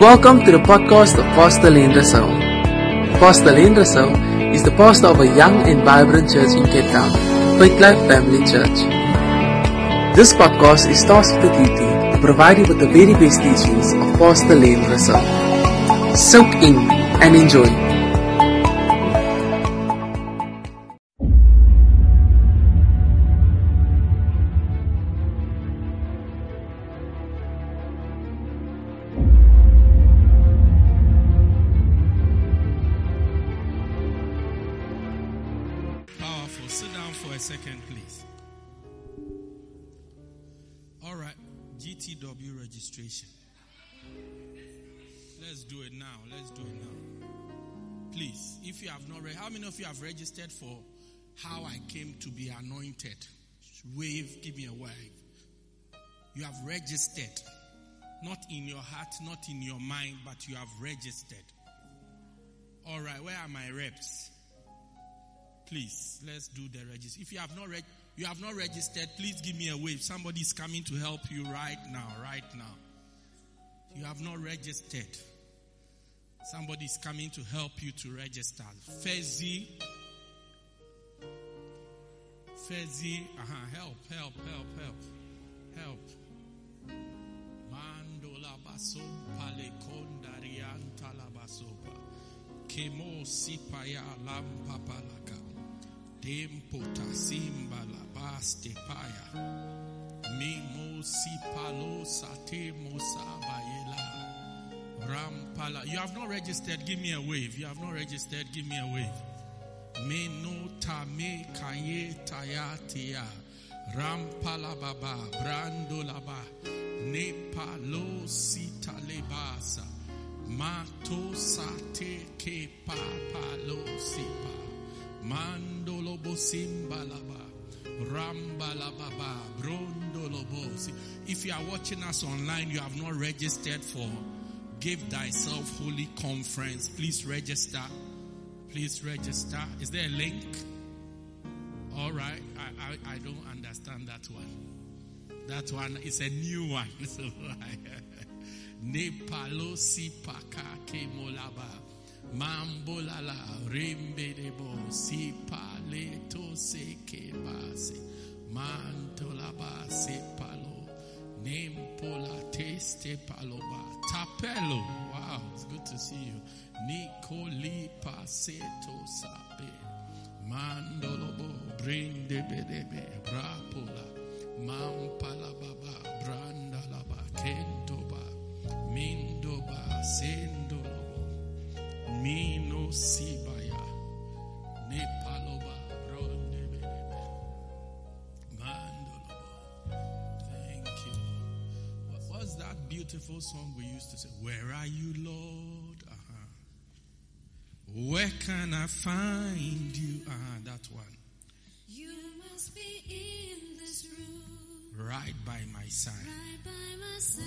Welcome to the podcast of Pastor Lenn Ressou. Pastor Lenn Ressou is the pastor of a young and vibrant church in Cape Town, Faith Life Family Church. This podcast is tasked with the duty to provide you with the very best teachings of Pastor Lenn Ressou. Soak in and enjoy. Have not read, how many of you have registered for how I came to be anointed? Wave, give me a wave. You have registered. Not in your heart, not in your mind, but you have registered. All right, where are my reps? Please, let's do the register. If you have not you have not registered, please give me a wave. Somebody is coming to help you right now, right now. You have not registered. Somebody is coming to help you to register. Fezzi. Fezzi. Uh-huh. Help, help, help, help. Help. Mandola baso pale kondarian talabasopa. Kemo sipaya lampapalaka. Tempota simba la baste paya. Mimo sipalo sate mosabayela. Rampala. You have not registered, give me a wave. You have not registered, give me a wave. Me no tame kaye tayatia. Rampala baba. Brando laba. Nepalo sita lebasa. Mato sate ke papalo sipa. Mandolobo simbalaba. Rambalababa. Brondolobo. If you are watching us online, you have not registered for Give Thyself Holy Conference. Please register. Please register. Is there a link? All right. I, I, I don't understand that one. That one is a new one. So, Nepalo sipaka ke molaba. Mambolala rembedebo sipale to se ke base. Mantolaba sepalo. Nempola teste paloba. Tapelo. Wow, it's good to see you. Nicoli paseto sape. Mandolobo brinde bedebe brapola. Mampala baba brandalaba kentoba. Mindoba sendolobo. Mino. Beautiful song we used to say? Where are you, Lord? Uh-huh. Where can I find you? Uh-huh, that one. You must be in this room, Right by my side. right by my side.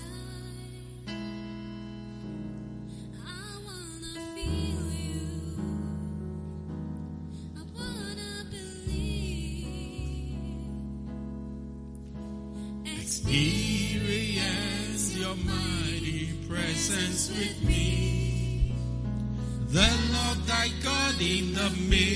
I wanna feel you. I wanna believe. Experience your mighty presence with me. The Lord thy God in the midst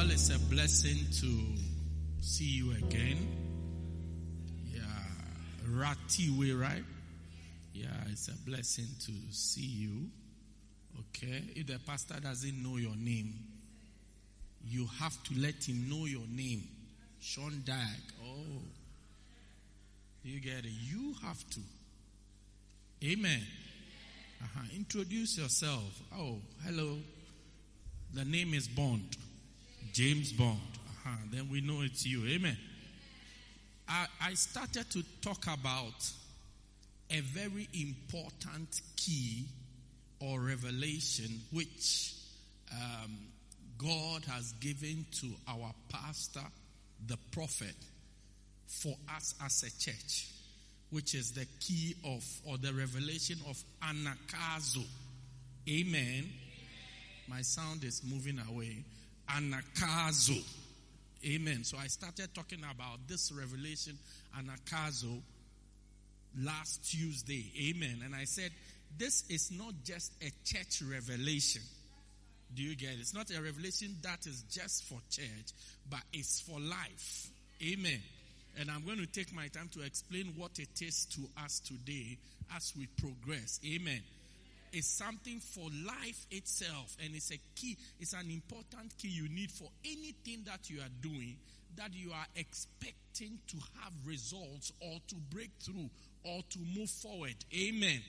Well, it's a blessing to see you again. Yeah, Ratiwe, right? Yeah, it's a blessing to see you. Okay, if the pastor doesn't know your name, you have to let him know your name. Sean Dag. Oh, you get it. You have to. Amen. Uh-huh. Introduce yourself. Oh, hello. The name is Bond. James Bond. Uh-huh. Then we know it's you. Amen. I, I started to talk about a very important key or revelation which um, God has given to our pastor, the prophet, for us as a church, which is the key of or the revelation of anagkazo. Amen. My sound is moving away. Anagkazo. Amen. So I started talking about this revelation, anagkazo, last Tuesday. Amen. And I said, this is not just a church revelation. Do you get it? It's not a revelation that is just for church, but it's for life. Amen. And I'm going to take my time to explain what it is to us today as we progress. Amen. It's something for life itself, and it's a key, it's an important key you need for anything that you are doing that you are expecting to have results or to break through or to move forward. Amen.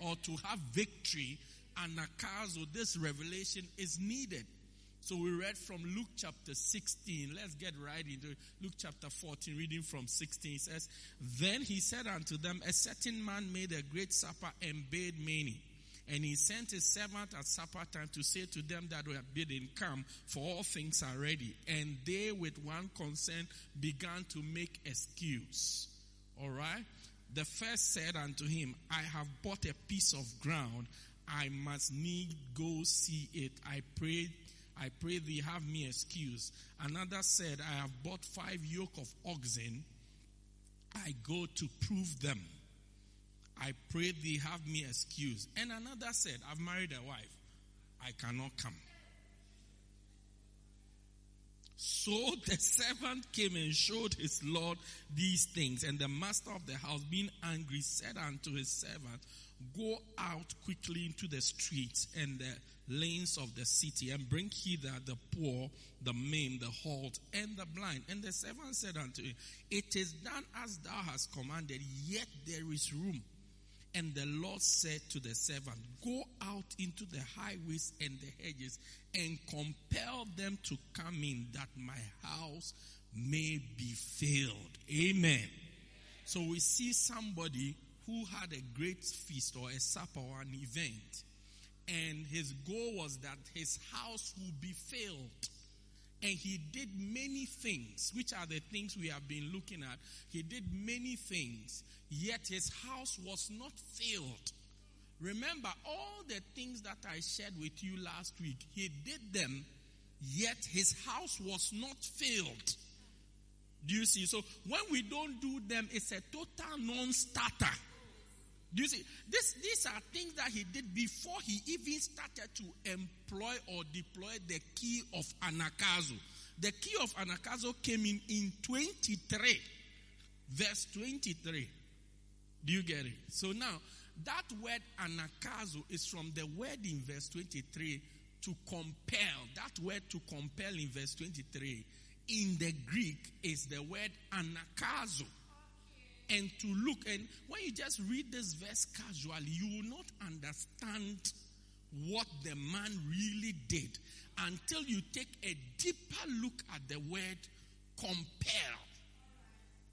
Or to have victory. Anagkazo, this revelation is needed. So we read from Luke chapter 16. Let's get right into. Luke chapter 14, reading from 16. It says, Then he said unto them, A certain man made a great supper and bade many. And he sent his servant at supper time to say to them that were bidden, Come, for all things are ready. And they with one consent began to make excuse. All right? The first said unto him, I have bought a piece of ground. I must need go see it. I pray, I pray thee have me excuse. Another said, I have bought five yoke of oxen. I go to prove them. I pray thee have me excused. And another said, I've married a wife. I cannot come. So the servant came and showed his Lord these things. And the master of the house, being angry, said unto his servant, Go out quickly into the streets and the lanes of the city and bring hither the poor, the maimed, the halt, and the blind. And the servant said unto him, It is done as thou hast commanded, yet there is room. And the Lord said to the servant, Go out into the highways and the hedges and compel them to come in that my house may be filled. Amen. So we see somebody who had a great feast or a supper or an event, and his goal was that his house would be filled. And he did many things, which are the things we have been looking at. He did many things, yet his house was not filled. Remember all the things that I shared with you last week. He did them, yet his house was not filled. Do you see? So when we don't do them, it's a total non-starter. Do you see? This, these are things that he did before he even started to employ or deploy the key of anagkazo. The key of anagkazo came in in 23, verse 23. Do you get it? So now, that word anagkazo is from the word in verse 23 to compel. That word to compel in verse 23 in the Greek is the word anagkazo and to look. And when you just read this verse casually, you will not understand what the man really did until you take a deeper look at the word compel.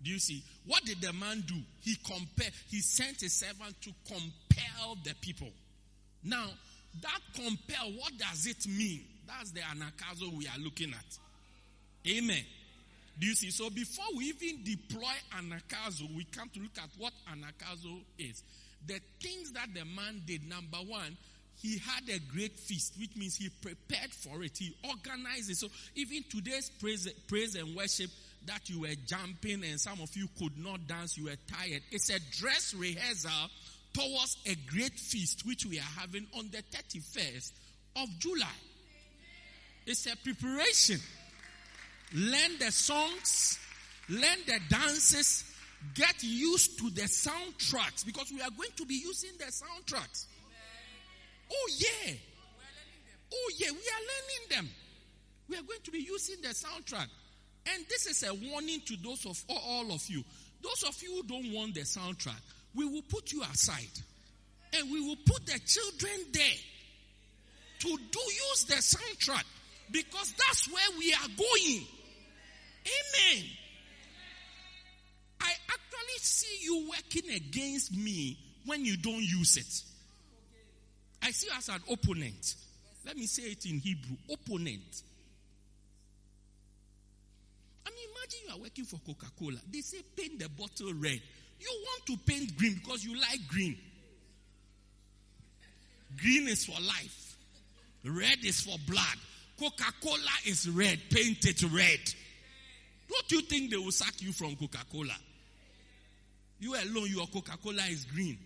Do you see? What did the man do? He compelled, he sent a servant to compel the people. Now, that compel, what does it mean? That's the anagkazo we are looking at. Amen. Do you see? So before we even deploy anagkazo, we come to look at what anagkazo is. The things that the man did, number one, he had a great feast, which means he prepared for it. He organized it. So even today's praise, praise and worship that you were jumping and some of you could not dance, you were tired. It's a dress rehearsal towards a great feast, which we are having on the 31st of July. It's a preparation learn the songs, learn the dances, get used to the soundtracks because we are going to be using the soundtracks. Oh, yeah. Oh, yeah, we are learning them. We are going to be using the soundtrack. And this is a warning to those of all of you. Those of you who don't want the soundtrack, we will put you aside. And we will put the children there to do use the soundtrack because that's where we are going. Amen. I actually see you working against me when you don't use it. I see you as an opponent. Let me say it in Hebrew opponent. I mean, imagine you are working for Coca Cola. They say paint the bottle red. You want to paint green because you like green. Green is for life, red is for blood. Coca Cola is red. Paint it red. Don't you think they will sack you from Coca Cola? You alone, your Coca Cola is green.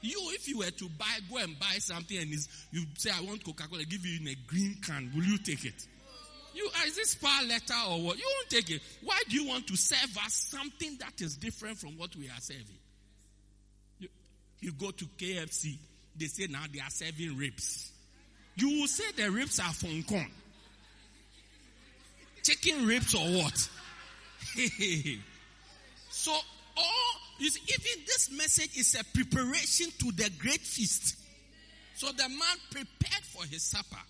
You, if you were to buy, go and buy something and you say, I want Coca Cola, give you in a green can, will you take it? You, ah, is this power letter or what? You won't take it. Why do you want to serve us something that is different from what we are serving? You, you go to KFC, they say now they are serving ribs. You will say the ribs are from corn. Chicken ribs or what? so all you see, even this message is a preparation to the great feast. So the man prepared for his supper.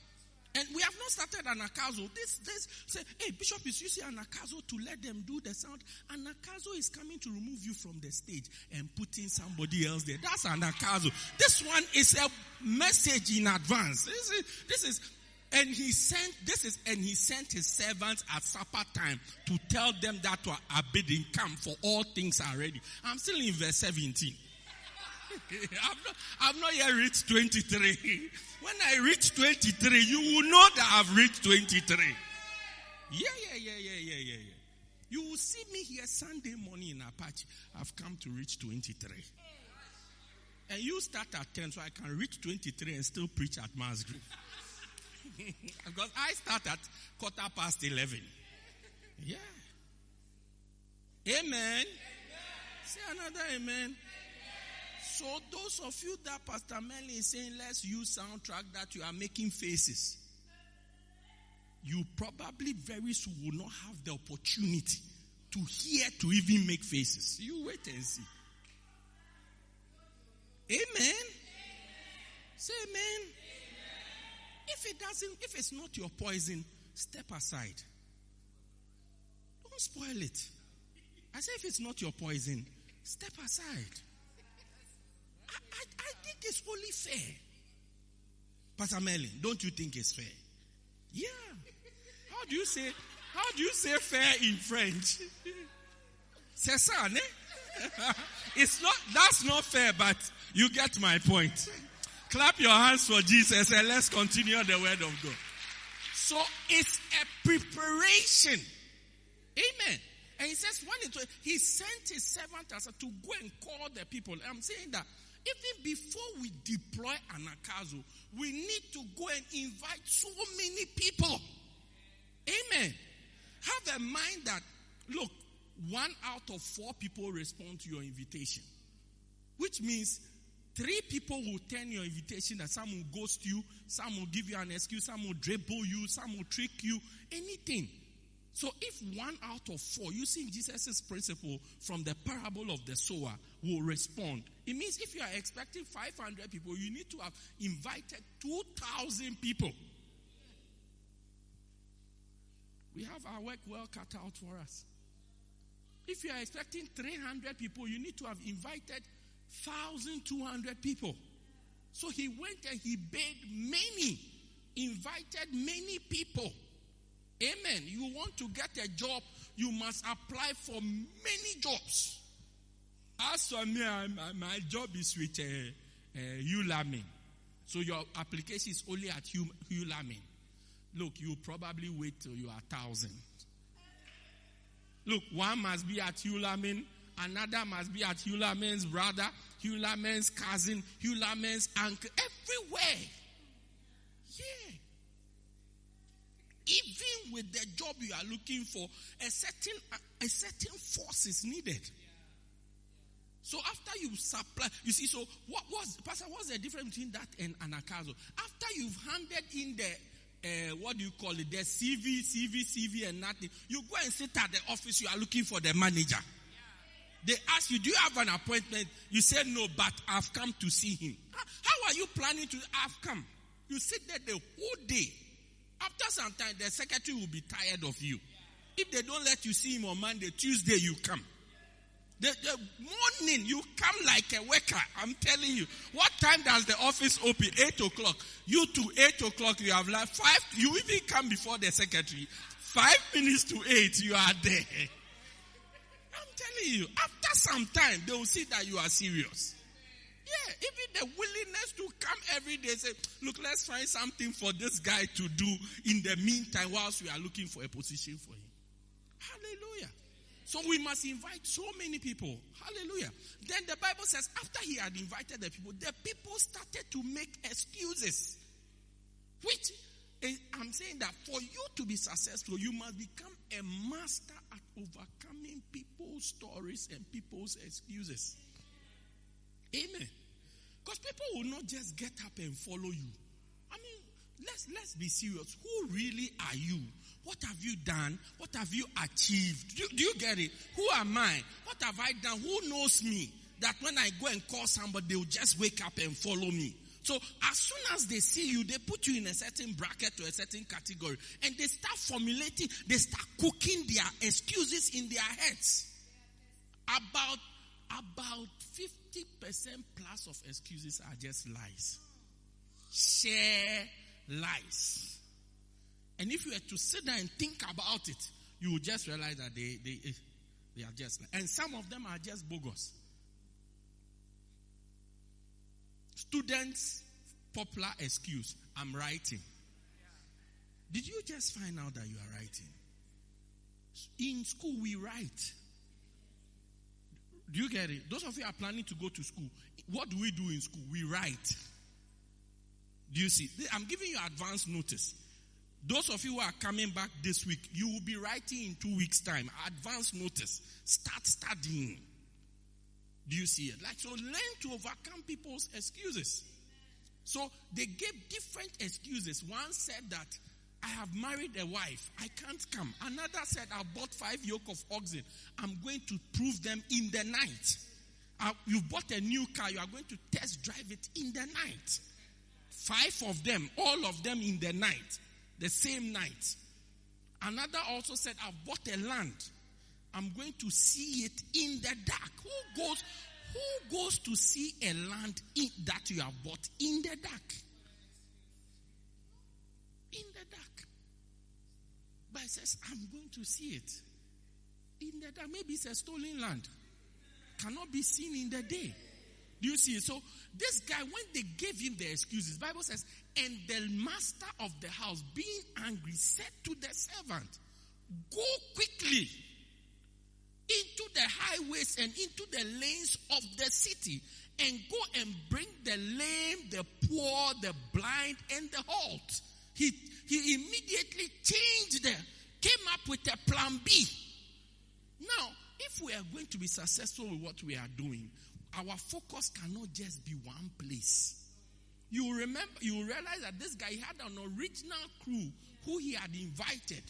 And we have not started anagkazo. This, this, say, hey, Bishop is using anagkazo to let them do the sound. Anagkazo is coming to remove you from the stage and putting somebody else there. That's anagkazo. This one is a message in advance. This is, this is and he sent, this is, and he sent his servants at supper time to tell them that were bidding come for all things are ready. I'm still in verse 17. I've, not, I've not yet reached 23. When I reach 23, you will know that I've reached 23. Yeah, yeah, yeah, yeah, yeah, yeah, yeah. You will see me here Sunday morning in Apache. I've come to reach 23. And you start at 10, so I can reach 23 and still preach at Mass because I start at quarter past 11. Yeah. Amen. amen. Say another amen. amen. So those of you that Pastor Melly is saying, let's use soundtrack that you are making faces. You probably very soon will not have the opportunity to hear to even make faces. You wait and see. Amen. Say amen. If it doesn't, if it's not your poison, step aside. Don't spoil it. I say if it's not your poison, step aside. I, I, I think it's only fair. Pastor Merlin, don't you think it's fair? Yeah. How do you say how do you say fair in French? C'est ça, ne? it's not that's not fair, but you get my point. Clap your hands for Jesus and let's continue the word of God. So it's a preparation. Amen. And he says, when it, he sent his servant as to go and call the people. I'm saying that even before we deploy Anagkazo, we need to go and invite so many people. Amen. Have a mind that, look, one out of four people respond to your invitation. Which means three people will turn your invitation that some will ghost you, some will give you an excuse, some will dribble you, some will trick you, anything. So if one out of four using Jesus' principle from the parable of the sower will respond, it means if you are expecting 500 people, you need to have invited 2,000 people. We have our work well cut out for us. If you are expecting 300 people, you need to have invited 1,200 people. So he went and he begged many, invited many people. Amen. You want to get a job, you must apply for many jobs. As for me, I, my, my job is with uh, uh, Ulamin. So your application is only at Ulamin. Look, you probably wait till you are thousand. Look, one must be at Ulamin, another must be at Ulamin's brother, Ulamin's cousin, Ulamin's uncle, everywhere. Yeah. Even with the job you are looking for, a certain a certain force is needed. So after you supply, you see, so what was, Pastor, what's the difference between that and Anagkazo? After you've handed in the, uh, what do you call it, the CV, CV, CV and nothing, you go and sit at the office, you are looking for the manager. They ask you, do you have an appointment? You say no, but I've come to see him. How are you planning to, I've come. You sit there the whole day. After some time, the secretary will be tired of you. If they don't let you see him on Monday, Tuesday you come. The, the, morning you come like a worker. I'm telling you. What time does the office open? Eight o'clock. You to eight o'clock you have left. Five. You even come before the secretary. Five minutes to eight you are there. You. After some time they will see that you are serious. Yeah, even the willingness to come every day say, look, let's find something for this guy to do in the meantime whilst we are looking for a position for him. Hallelujah. So we must invite so many people. Hallelujah. Then the Bible says, after he had invited the people, the people started to make excuses. Which is, I'm saying that for you to be successful, you must become a master at overcoming people's stories and people's excuses. Amen. Because people will not just get up and follow you. I mean, let's let's be serious. Who really are you? What have you done? What have you achieved? Do, do you get it? Who am I? What have I done? Who knows me? That when I go and call somebody, they'll just wake up and follow me. So as soon as they see you, they put you in a certain bracket or a certain category. And they start formulating, they start cooking their excuses in their heads. About about 50% plus of excuses are just lies. Share lies. And if you were to sit there and think about it, you will just realize that they, they, eh, they are just, and some of them are just bogus. Students, popular excuse, I'm writing. Did you just find out that you are writing? In school, we write. Do you get it? Those of you are planning to go to school, what do we do in school? We write. Do you see? I'm giving you advance notice. Those of you who are coming back this week, you will be writing in two weeks' time. Advance notice. Start studying. Do you see it? Like, so learn to overcome people's excuses. So they gave different excuses. One said that I have married a wife. I can't come. Another said I bought five yoke of oxen. I'm going to prove them in the night. uh, you've bought a new car, you are going to test drive it in the night. Five of them, all of them in the night, the same night. Another also said, I've bought a land. I'm going to see it in the dark. Who goes, who goes to see a land in, that you have bought in the dark? In the dark. But it says, I'm going to see it in the dark. Maybe it's a stolen land. Cannot be seen in the day. Do you see? So this guy, when they gave him the excuses, Bible says, and the master of the house, being angry, said to the servant, Go quickly into the highways and into the lanes of the city and go and bring the lame, the poor, the blind, and the halt. He, he immediately changed them, came up with a plan B. Now, if we are going to be successful with what we are doing, our focus cannot just be one place. You remember, you realize that this guy had an original crew who he had invited.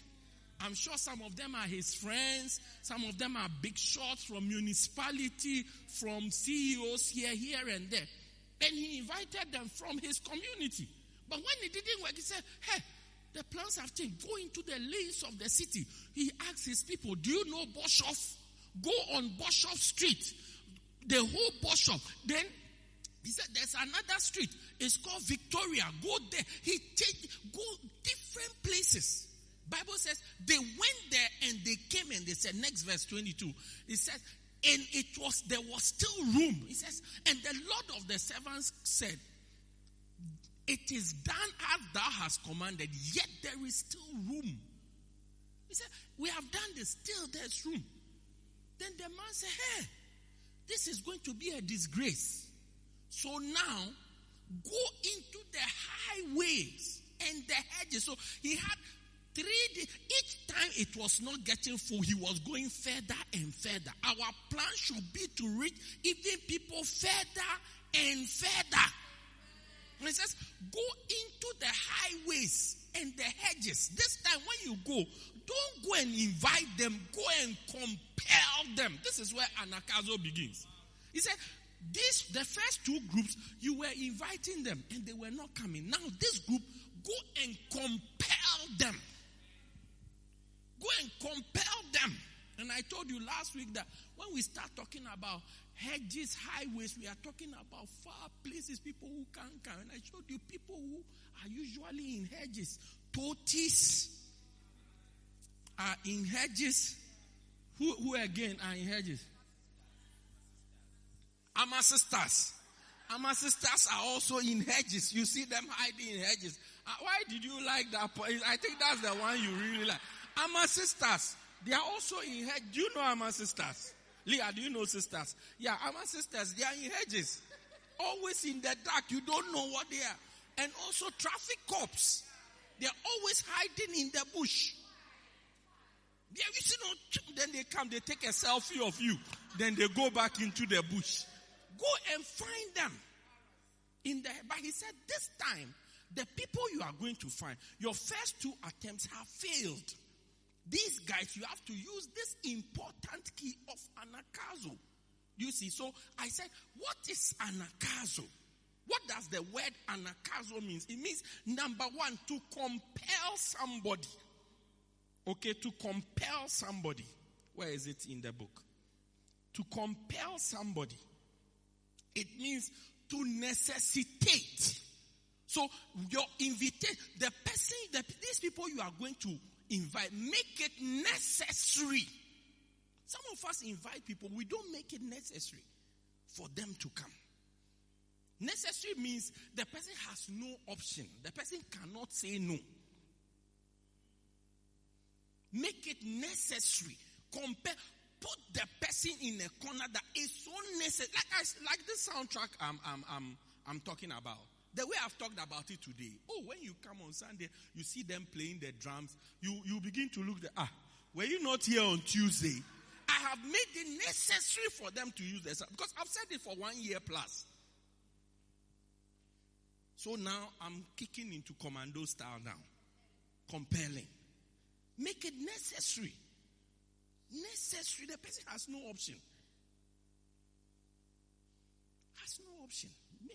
I'm sure some of them are his friends, some of them are big shots from municipality, from CEOs here, here, and there. And he invited them from his community. But when it didn't work, he said, Hey, the plans have changed. Go into the lanes of the city. He asked his people, Do you know Boshoff? Go on Boshoff Street. The whole Boshoff. Then he said, There's another street. It's called Victoria. Go there. He changed, go different places. Bible says they went there and they came and they said, next verse 22, it says, and it was, there was still room. He says, and the Lord of the servants said, it is done as thou hast commanded, yet there is still room. He said, we have done this, still there's room. Then the man said, hey, this is going to be a disgrace. So now, go into the highways and the hedges. So he had three days. Each time it was not getting full, he was going further and further. Our plan should be to reach even people further and further. And says, go into the highways and the hedges. This time when you go, don't go and invite them, go and compel them. This is where anagkazo begins. He said, this the first two groups, you were inviting them and they were not coming. Now this group, go and compel them. Go and compel them. And I told you last week that when we start talking about hedges, highways, we are talking about far places, people who can't come. And I showed you people who are usually in hedges. Totis are in hedges. Who, who again are in hedges? Our sisters. Our sisters are also in hedges. You see them hiding in hedges. Uh, why did you like that? I think that's the one you really like. Our sisters, they are also in hedges. Do you know our sisters? Leah, do you know sisters? Yeah, our sisters, they are in hedges. Always in the dark. You don't know what they are. And also traffic cops. They are always hiding in the bush. They are, no, then they come, they take a selfie of you. Then they go back into the bush. Go and find them. In the, but he said, this time, the people you are going to find, your first two attempts have failed. These guys, you have to use this important key of anagkazo. You see, so I said, what is anagkazo? What does the word anagkazo means? It means number one, to compel somebody. Okay, to compel somebody. Where is it in the book? To compel somebody. It means to necessitate. So your invitation, the person, the, these people you are going to invite, make it necessary. Some of us invite people, we don't make it necessary for them to come. Necessary means the person has no option. The person cannot say no. Make it necessary. Compare. Put the person in a corner that is so necessary. Like I, like this soundtrack I'm, I'm, I'm, I'm talking about. The way I've talked about it today. Oh, when you come on Sunday, you see them playing the drums. You, you begin to look. The, ah, were you not here on Tuesday? I have made it necessary for them to use this because I've said it for one year plus. So now I'm kicking into commando style now. Compelling. Make it necessary. Necessary. The person has no option. Has no option. We,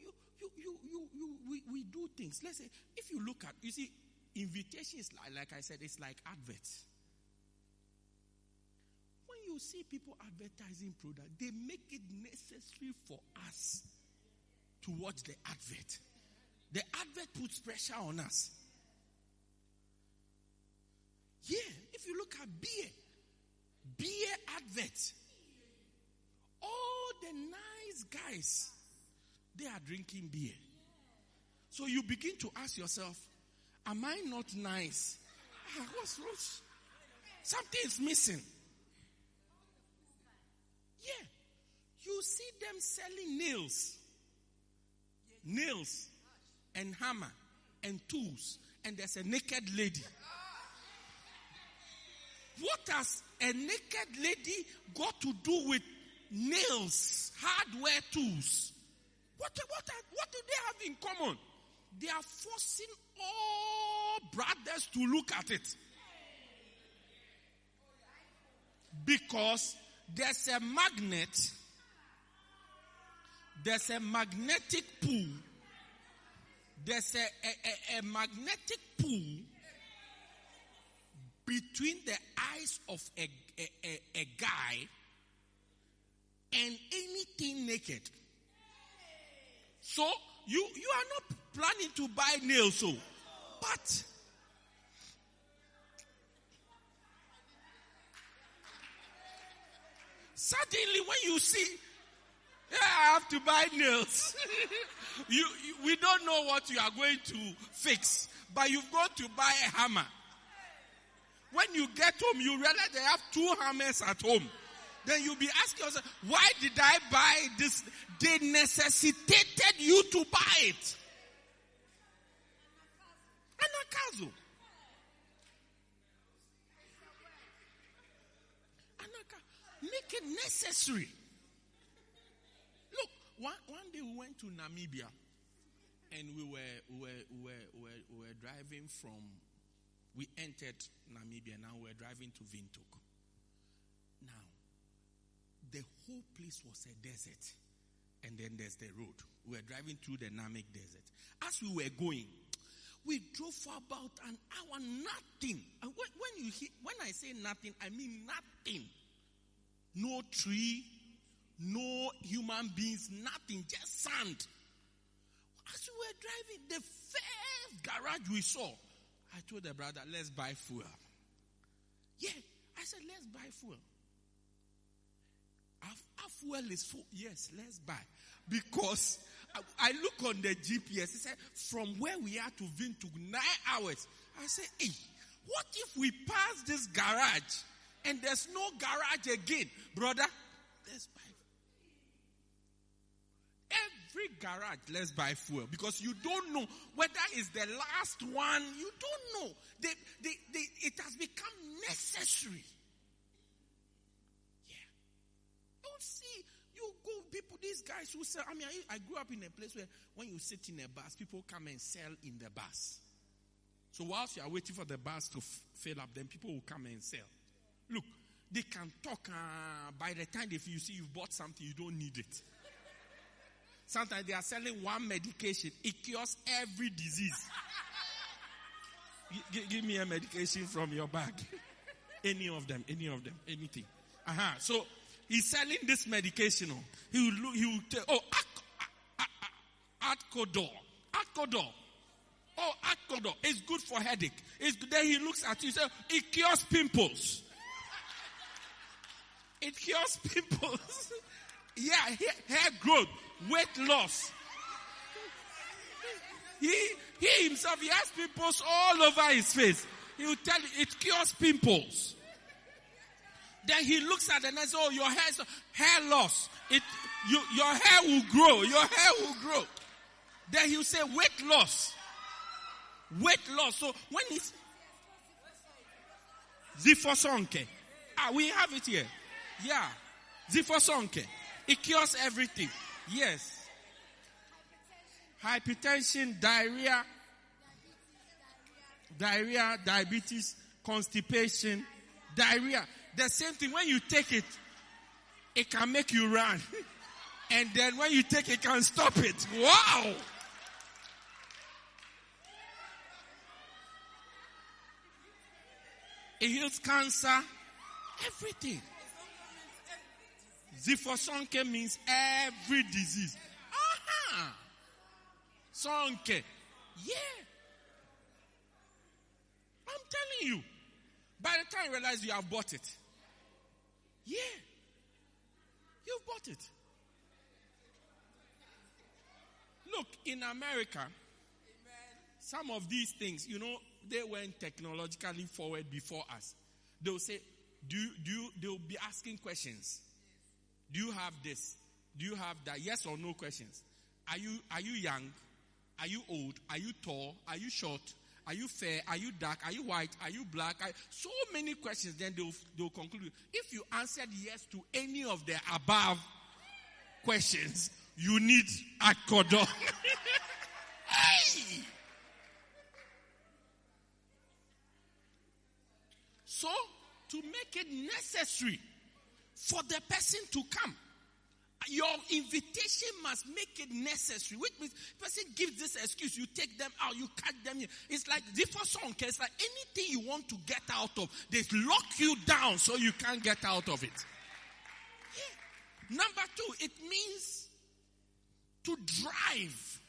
you, you, you, you, you, we, we do things. Let's say, if you look at, you see, invitation is like, like I said, it's like adverts. When you see people advertising product, they make it necessary for us to watch the advert. The advert puts pressure on us. Yeah, if you look at beer, beer advert, all the nice guys, they are drinking beer. So you begin to ask yourself, am I not nice? Ah, what's wrong? Something is missing. Yeah. You see them selling nails. Nails and hammer and tools. And there's a naked lady. What has a naked lady got to do with nails, hardware tools? What, what, what do they have in common? They are forcing all brothers to look at it. Because there's a magnet, there's a magnetic pull, there's a, a, a, a magnetic pull between the eyes of a, a, a, a guy and anything naked. So you you are not planning to buy nails, so but suddenly when you see, yeah, I have to buy nails. you, you we don't know what you are going to fix, but you've got to buy a hammer. When you get home, you realize they have two hammers at home. Then you'll be asking yourself, why did I buy this? They necessitated you to buy it. Anagkazo. Anaka. Make it necessary. Look, one, one day we went to Namibia and we were, we were, we were, we were, we were driving from, we entered Namibia, now we're driving to Windhoek. Now, the whole place was a desert. And then there's the road. We were driving through the Namib desert. As we were going, we drove for about an hour, nothing. And when, when you hear, when I say nothing, I mean nothing. No tree, no human beings, nothing, just sand. As we were driving, the first garage we saw, I told the brother, let's buy fuel. Yeah, I said, let's buy fuel. Fuel is full. Yes, let's buy. Because I, I look on the GPS, it said from where we are to Windhoek, nine hours. I said, hey, what if we pass this garage and there's no garage again? Brother, let's buy. Every garage, let's buy fuel because you don't know whether it's the last one. You don't know. They, they, they, it has become necessary. Yeah. Don't see you go people. These guys who sell. I mean, I, I grew up in a place where when you sit in a bus, people come and sell in the bus. So whilst you are waiting for the bus to f- fill up, then people will come and sell. Look, they can talk. Uh, by the time if you see you've bought something, you don't need it. Sometimes they are selling one medication. It cures every disease. Gi- give me a medication from your bag. any of them, any of them, anything. Uh-huh. So he's selling this medication. oh. He will he will tell, oh, Ac- A- A- A- Acodor. Acodor. Oh, Acodor. It's good for headache. It's good. Then he looks at you and says, it cures pimples. It cures pimples. yeah, hair, hair growth, weight loss. He, he himself, he has pimples all over his face. He will tell you it cures pimples. Then he looks at and says, oh, your hair, hair loss. It, you, your hair will grow. Your hair will grow. Then he'll say weight loss. Weight loss. So when he's, Zifosonke. Ah, we have it here. Yeah. Zifosonke. It cures everything. Yes. Hypertension, diarrhea, diarrhea, diabetes, constipation, diarrhea. The same thing when you take it, it can make you run. And then when you take it, can stop it. Wow. It heals cancer, everything. Zifosonke means every disease. Aha! Sonke. Yeah. I'm telling you. By the time you realize you have bought it. Yeah. You've bought it. Look, in America, some of these things, you know, they went technologically forward before us. They'll say, do, you- do you, they'll be asking questions. Do you have this? Do you have that? Yes or no questions. Are you, are you young? Are you old? Are you tall? Are you short? Are you fair? Are you dark? Are you white? Are you black? Are, so many questions. Then they'll, they'll conclude. If you answered yes to any of the above questions, you need a cordon. hey! So, to make it necessary for the person to come, your invitation must make it necessary. Which means, person gives this excuse, you take them out, you cut them in. It's like different song. It's like anything you want to get out of, they lock you down so you can't get out of it. Yeah. Number two, it means to drive.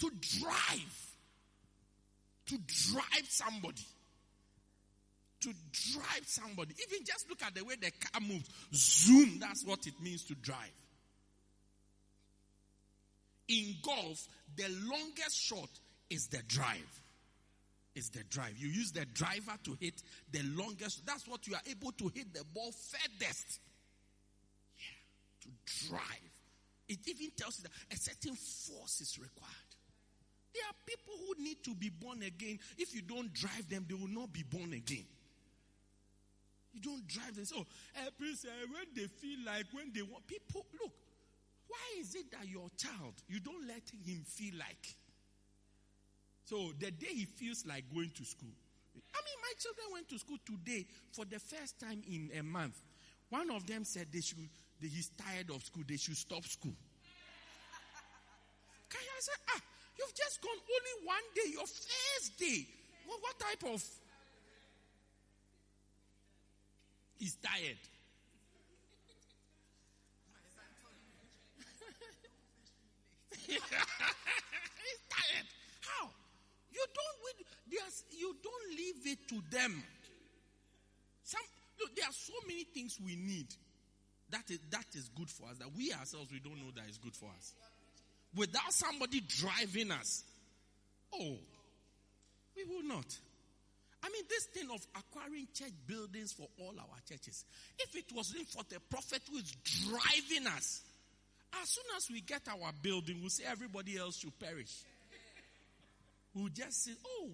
To drive. To drive somebody to drive somebody. Even just look at the way the car moves. Zoom, that's what it means to drive. In golf, the longest shot is the drive. Is the drive. You use the driver to hit the longest. That's what you are able to hit the ball furthest. Yeah, to drive. It even tells you that a certain force is required. There are people who need to be born again. If you don't drive them, they will not be born again. You don't drive them. Eh, please, eh, when they feel like, when they want, people, look, why is it that your child, you don't let him feel like? So, the day he feels like going to school, I mean, my children went to school today for the first time in a month. One of them said they should, they, he's tired of school, they should stop school. Can I say, ah, you've just gone only one day, your first day. What type of He's tired. He's tired. How? You don't there's- you don't leave it to them. Some look, there are so many things we need that is, that is good for us that we ourselves we don't know that is good for us. Without somebody driving us, oh, we will not. I mean, this thing of acquiring church buildings for all our churches, if it wasn't for the prophet who is driving us, as soon as we get our building, we'll say everybody else should perish. We'll just say, oh,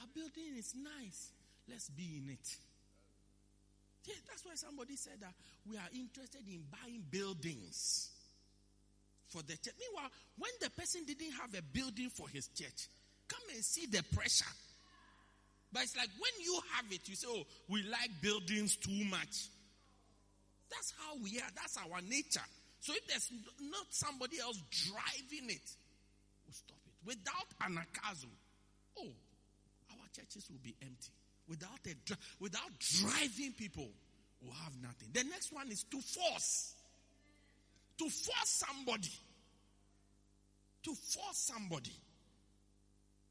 our building is nice. Let's be in it. Yeah, that's why somebody said that we are interested in buying buildings for the church. Meanwhile, when the person didn't have a building for his church, come and see the pressure. But it's like when you have it, you say, oh, we like buildings too much. That's how we are. That's our nature. So if there's not somebody else driving it, we'll stop it. Without anagkazo, oh, our churches will be empty. Without a without driving people, we'll have nothing. The next one is to force. To force somebody. To force somebody.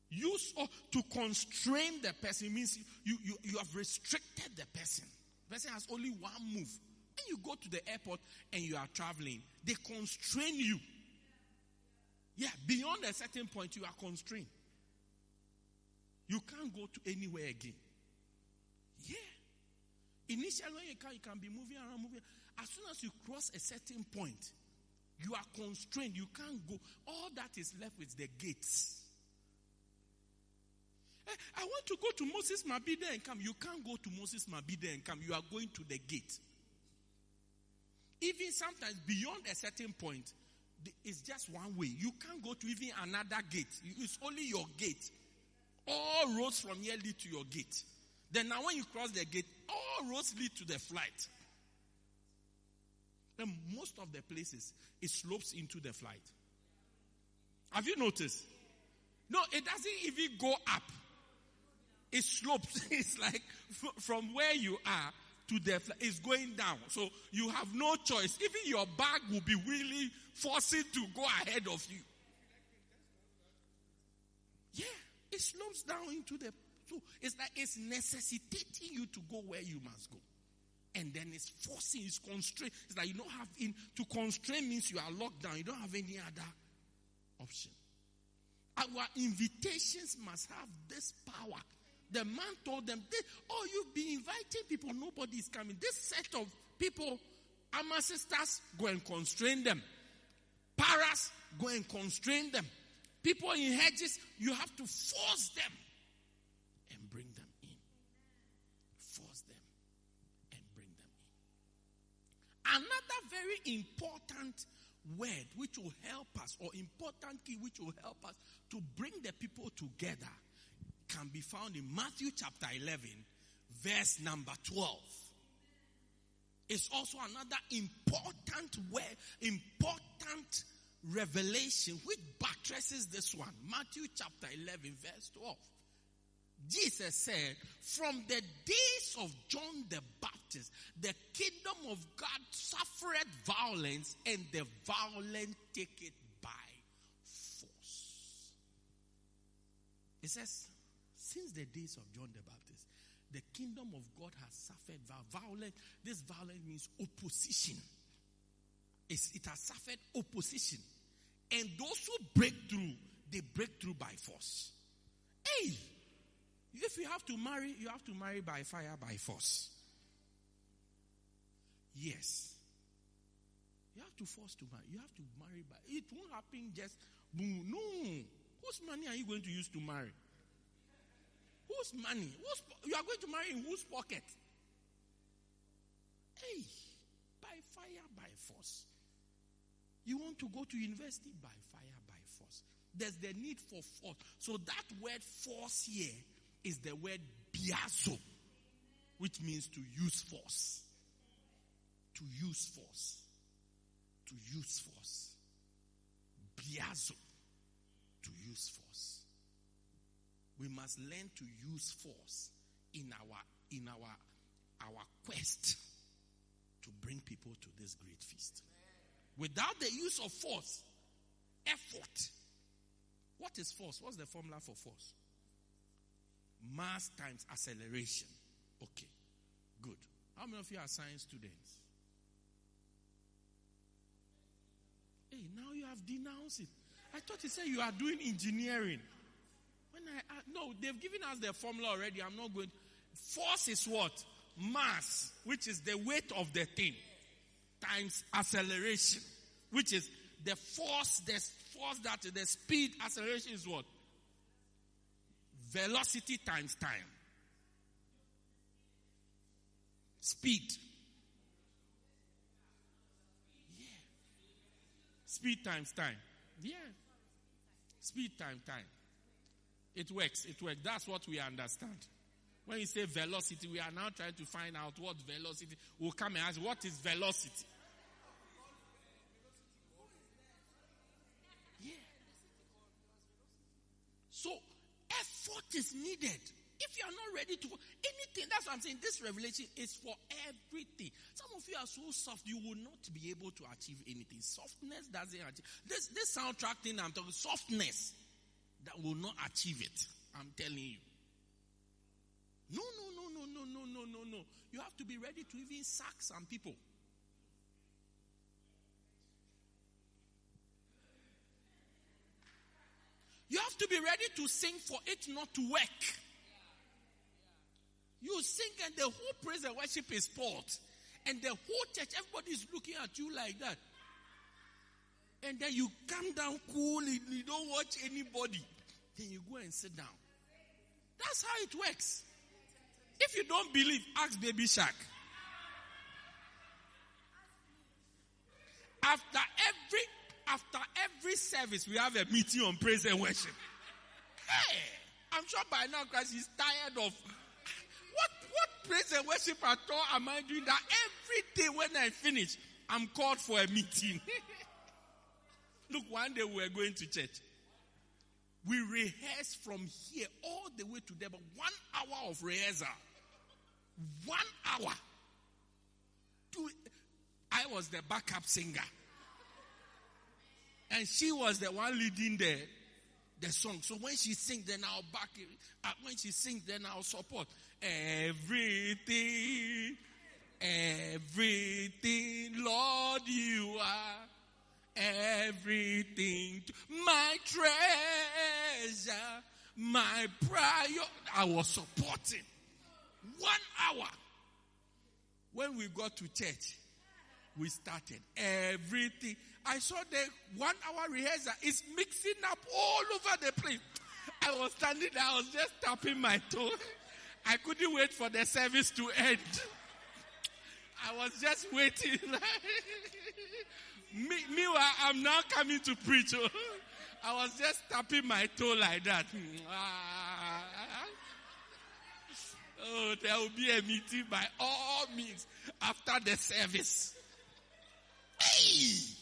Use or to constrain the person means you, you, you have restricted the person. The person has only one move. When you go to the airport and you are traveling, they constrain you. Yeah, beyond a certain point, you are constrained. You can't go to anywhere again. Yeah. Initially, when you can, you can be moving around, moving. As soon as you cross a certain point, you are constrained. You can't go. All that is left with the gates. Eh, I want to go to Moses Mabhida and come. You can't go to Moses Mabhida and come. You are going to the gate. Even sometimes beyond a certain point, it's just one way. You can't go to even another gate. It's only your gate. All roads from here lead to your gate. Then now when you cross the gate, all roads lead to the flight. then most of the places it slopes into the flight. Have you noticed? No, it doesn't even go up. It slopes. It's like from where you are to the it's going down. So you have no choice. Even your bag will be really forcing to go ahead of you. Yeah, it slopes down into the so it's like it's necessitating you to go where you must go. And then it's forcing, it's constraint. It's like you don't have in to constrain means you are locked down. You don't have any other option. Our invitations must have this power. The man told them, Oh, you've been inviting people, nobody is coming. This set of people, Ama sisters, go and constrain them. Paras, go and constrain them. People in hedges, you have to force them and bring them in. Force them and bring them in. Another very important word which will help us, or important key which will help us to bring the people together, can be found in Matthew chapter 11, verse number 12. It's also another important word, important revelation which buttresses this one. Matthew chapter 11, verse 12. Jesus said, From the days of John the Baptist, the kingdom of God suffered violence, and the violent take it by force. It says, Since the days of John the Baptist, the kingdom of God has suffered violence. This violence means opposition. It's, it has suffered opposition. And those who break through, they break through by force. Hey! If you have to marry, you have to marry by fire, by force. Yes. You have to force to marry. You have to marry by. It won't happen just. No. Whose money are you going to use to marry? Whose money? Whose, you are going to marry in whose pocket? Hey, by fire, by force. You want to go to university by fire, by force. There's the need for force. So that word force here is the word biazo, which means to use force. To use force. To use force. Biazo. To use force. We must learn to use force in our in our our quest to bring people to this great feast. Without the use of force, effort. What is force? What's the formula for force? Mass times acceleration. Okay, good. How many of you are science students? Hey, now you have denounced it. I thought you said you are doing engineering. When I uh, no, they've given us the formula already. I'm not going. Force is what? Mass, which is the weight of the thing, times acceleration, which is the force, the force that the speed acceleration is what? Velocity times time. Speed. Yeah. Speed times time. Yeah. Speed times time. It works. It works. That's what we understand. When you say velocity, we are now trying to find out what velocity. We'll come and ask, what is velocity? Yeah. So, effort is needed. If you are not ready to, anything, that's what I'm saying. This revelation is for everything. Some of you are so soft, you will not be able to achieve anything. Softness doesn't achieve. This, this soundtrack thing I'm talking, softness, that will not achieve it. I'm telling you. No, no, no, no, no, no, no, no, no. You have to be ready to even sack some people. You have to be ready to sing for it not to work. You sing and the whole praise and worship is spoiled. And the whole church, everybody is looking at you like that. And then you come down cool, you don't watch anybody. Then you go and sit down. That's how it works. If you don't believe, ask Baby Shark. After every after every service, we have a meeting on praise and worship. Hey, I'm sure by now Christ is tired of what what praise and worship at all am I doing that every day when I finish? I'm called for a meeting. Look, one day we were going to church. We rehearsed from here all the way to there, but one hour of rehearsal. One hour. I was the backup singer. And she was the one leading the, the song. So when she sings, then I'll back it. Uh, when she sings, then I'll support. Everything, everything, Lord, you are everything. My treasure, my prior. I was supporting. One hour. When we got to church, we started everything. I saw the one hour rehearsal is mixing up all over the place. I was standing there, I was just tapping my toe. I couldn't wait for the service to end. I was just waiting. Me, meanwhile, I'm now coming to preach. I was just tapping my toe like that. Oh, there will be a meeting by all means after the service. Hey!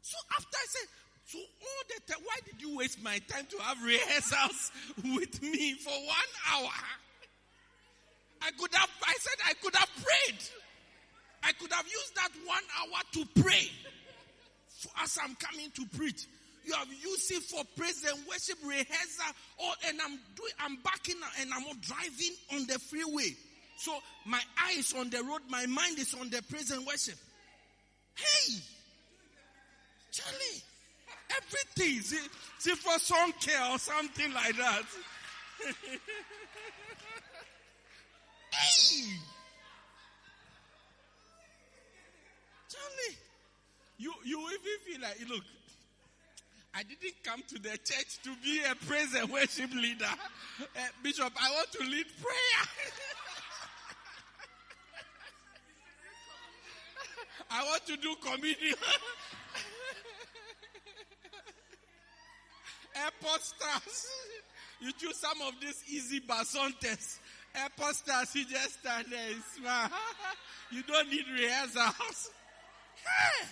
So after I said, so all the time, why did you waste my time to have rehearsals with me for one hour? I could have, I said I could have prayed. I could have used that one hour to pray for, as I'm coming to preach. You have used it for praise and worship rehearsal, or and I'm doing, I'm backing and I'm driving on the freeway. So my eyes on the road, my mind is on the praise and worship. Hey, Charlie, everything. See, for some care or something like that. hey. Charlie, you, you even feel like, look, I didn't come to the church to be a praise and worship leader. Uh, Bishop, I want to lead prayer. I want to do communion. Airport stars. You choose some of these easy basantes. Airport stars, you just stand there and smile. You don't need rehearsals. Hey!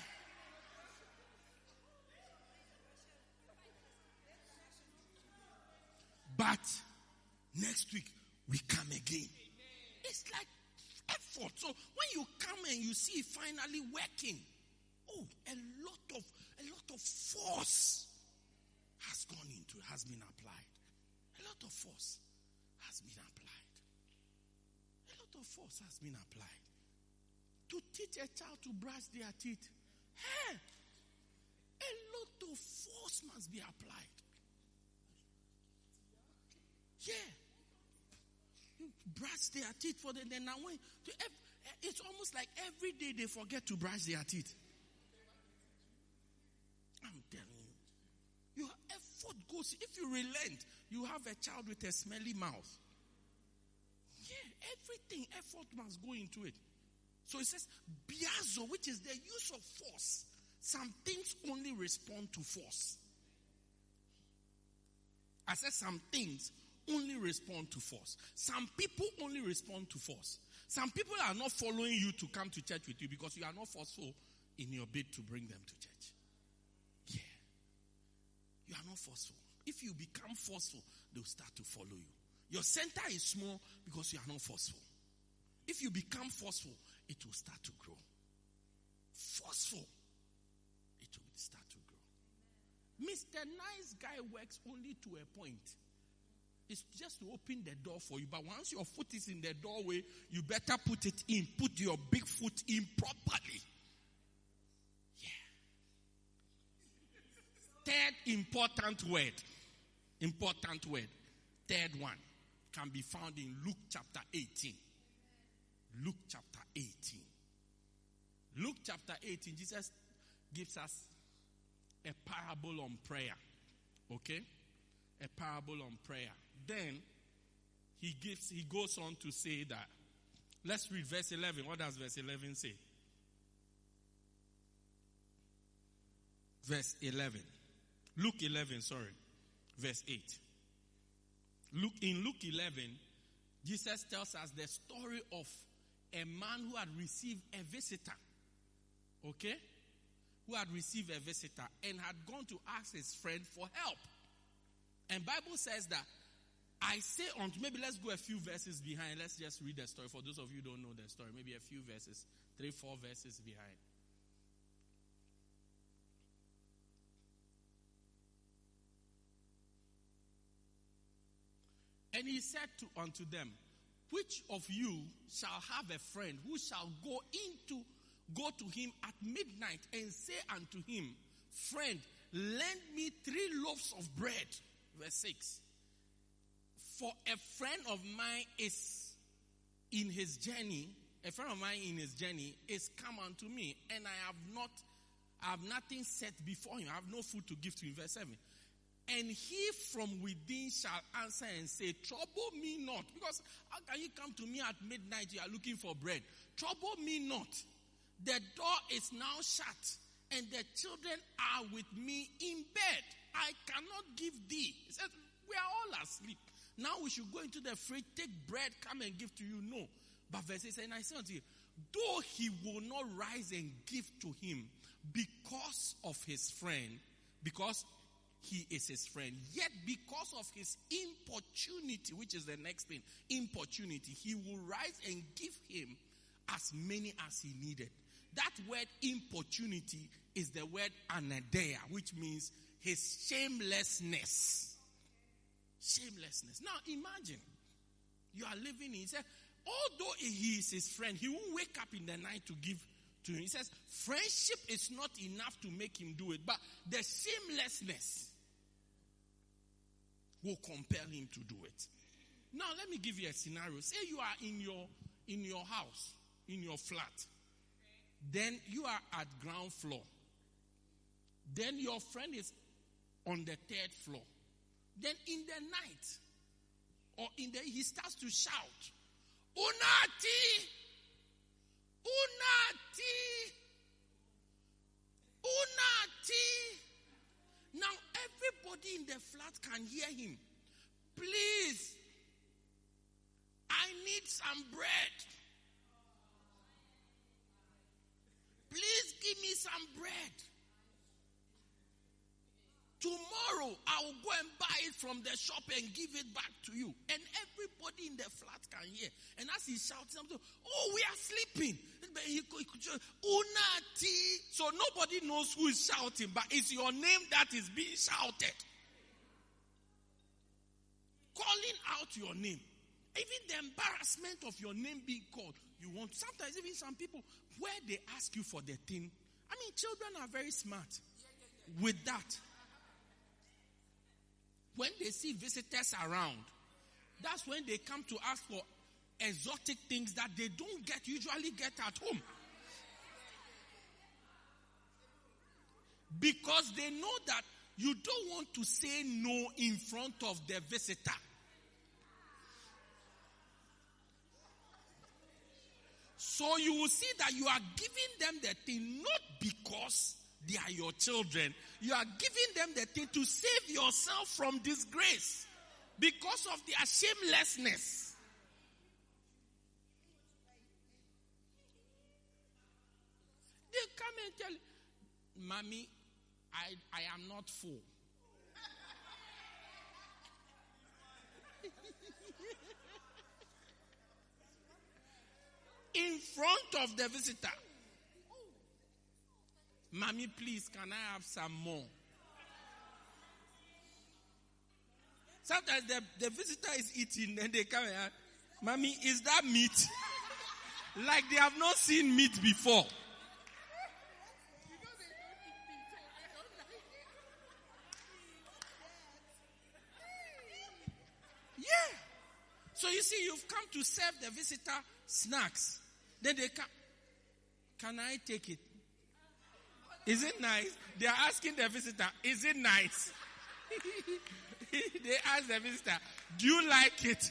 But next week we come again. It's like effort. So when you come and you see it finally working, oh, a lot of a lot of force has gone into has been applied. A lot of force has been applied. A lot of force has been applied. To teach a child to brush their teeth. Hey, a lot of force must be applied. Yeah. Brush their teeth for them. Then when it's almost like every day they forget to brush their teeth. I'm telling you. Your effort goes. If you relent, you have a child with a smelly mouth. Yeah, everything effort must go into it. So it says biazo, which is the use of force. Some things only respond to force. I said some things only respond to force. Some people only respond to force. Some people are not following you to come to church with you because you are not forceful in your bid to bring them to church. Yeah. You are not forceful. If you become forceful, they'll start to follow you. Your center is small because you are not forceful. If you become forceful, it will start to grow. Forceful, it will start to grow. Mr. Nice Guy works only to a point. It's just to open the door for you. But once your foot is in the doorway, you better put it in. Put your big foot in properly. Yeah. Third important word. Important word. Third one can be found in Luke chapter 18. Luke chapter 18. Luke chapter 18, Jesus gives us a parable on prayer. Okay? A parable on prayer. Then he gives he goes on to say that let's read verse 11. What does verse 11 say? Verse 11. Luke 11, sorry. Verse 8. Luke in Luke 11, Jesus tells us the story of a man who had received a visitor. okay, who had received a visitor and had gone to ask his friend for help. And Bible says that I say unto maybe let's go a few verses behind. Let's just read the story for those of you don't know the story. Maybe a few verses, three, four verses behind. And he said to unto them, Which of you shall have a friend who shall go into go to him at midnight and say unto him, Friend, lend me three loaves of bread. Verse 6. For a friend of mine is in his journey, a friend of mine in his journey is come unto me, and I have not I have nothing set before him. I have no food to give to him. Verse 7. And he from within shall answer and say, Trouble me not. Because how can you come to me at midnight? You are looking for bread. Trouble me not. The door is now shut, and the children are with me in bed. I cannot give thee. He said, We are all asleep. Now we should go into the fridge, take bread, come and give to you. No. But verse 8 and I say unto you, though he will not rise and give to him because of his friend, because he is his friend. Yet because of his importunity, which is the next thing, importunity, he will rise and give him as many as he needed. That word importunity is the word anaideia, which means his shamelessness. Shamelessness. Now imagine you are living in, he said, although he is his friend, he won't wake up in the night to give to him. He says, friendship is not enough to make him do it, but the shamelessness will compel him to do it. Now let me give you a scenario. Say you are in your in your house, in your flat. Then you are at ground floor. Then your friend is on the third floor. Then in the night, or in the he starts to shout, Unati! Unati! Unati! Now everybody in the flat can hear him. Please, I need some bread. Please give me some bread. Tomorrow I will go and buy it from the shop and give it back to you. And everybody in the flat can hear. And as shouting something, oh, we are sleeping. Unati. So nobody knows who is shouting, but it's your name that is being shouted. Calling out your name. Even the embarrassment of your name being called. You want, sometimes even some people, where they ask you for the thing. I mean, children are very smart with that when they see visitors around, that's when they come to ask for exotic things that they don't get usually get at home. Because they know that you don't want to say no in front of the visitor. So you will see that you are giving them the thing not because they are your children. You are giving them the thing to save yourself from disgrace because of their shamelessness. They come and tell, Mommy, I, I am not full. In front of the visitor. Mommy, please, can I have some more? Sometimes the, the visitor is eating and they come and Mommy, is that meat? like they have not seen meat before. Yeah. So you see, you've come to serve the visitor snacks. Then they come. Can I take it? Is it nice? They are asking the visitor, is it nice? they ask the visitor, do you like it?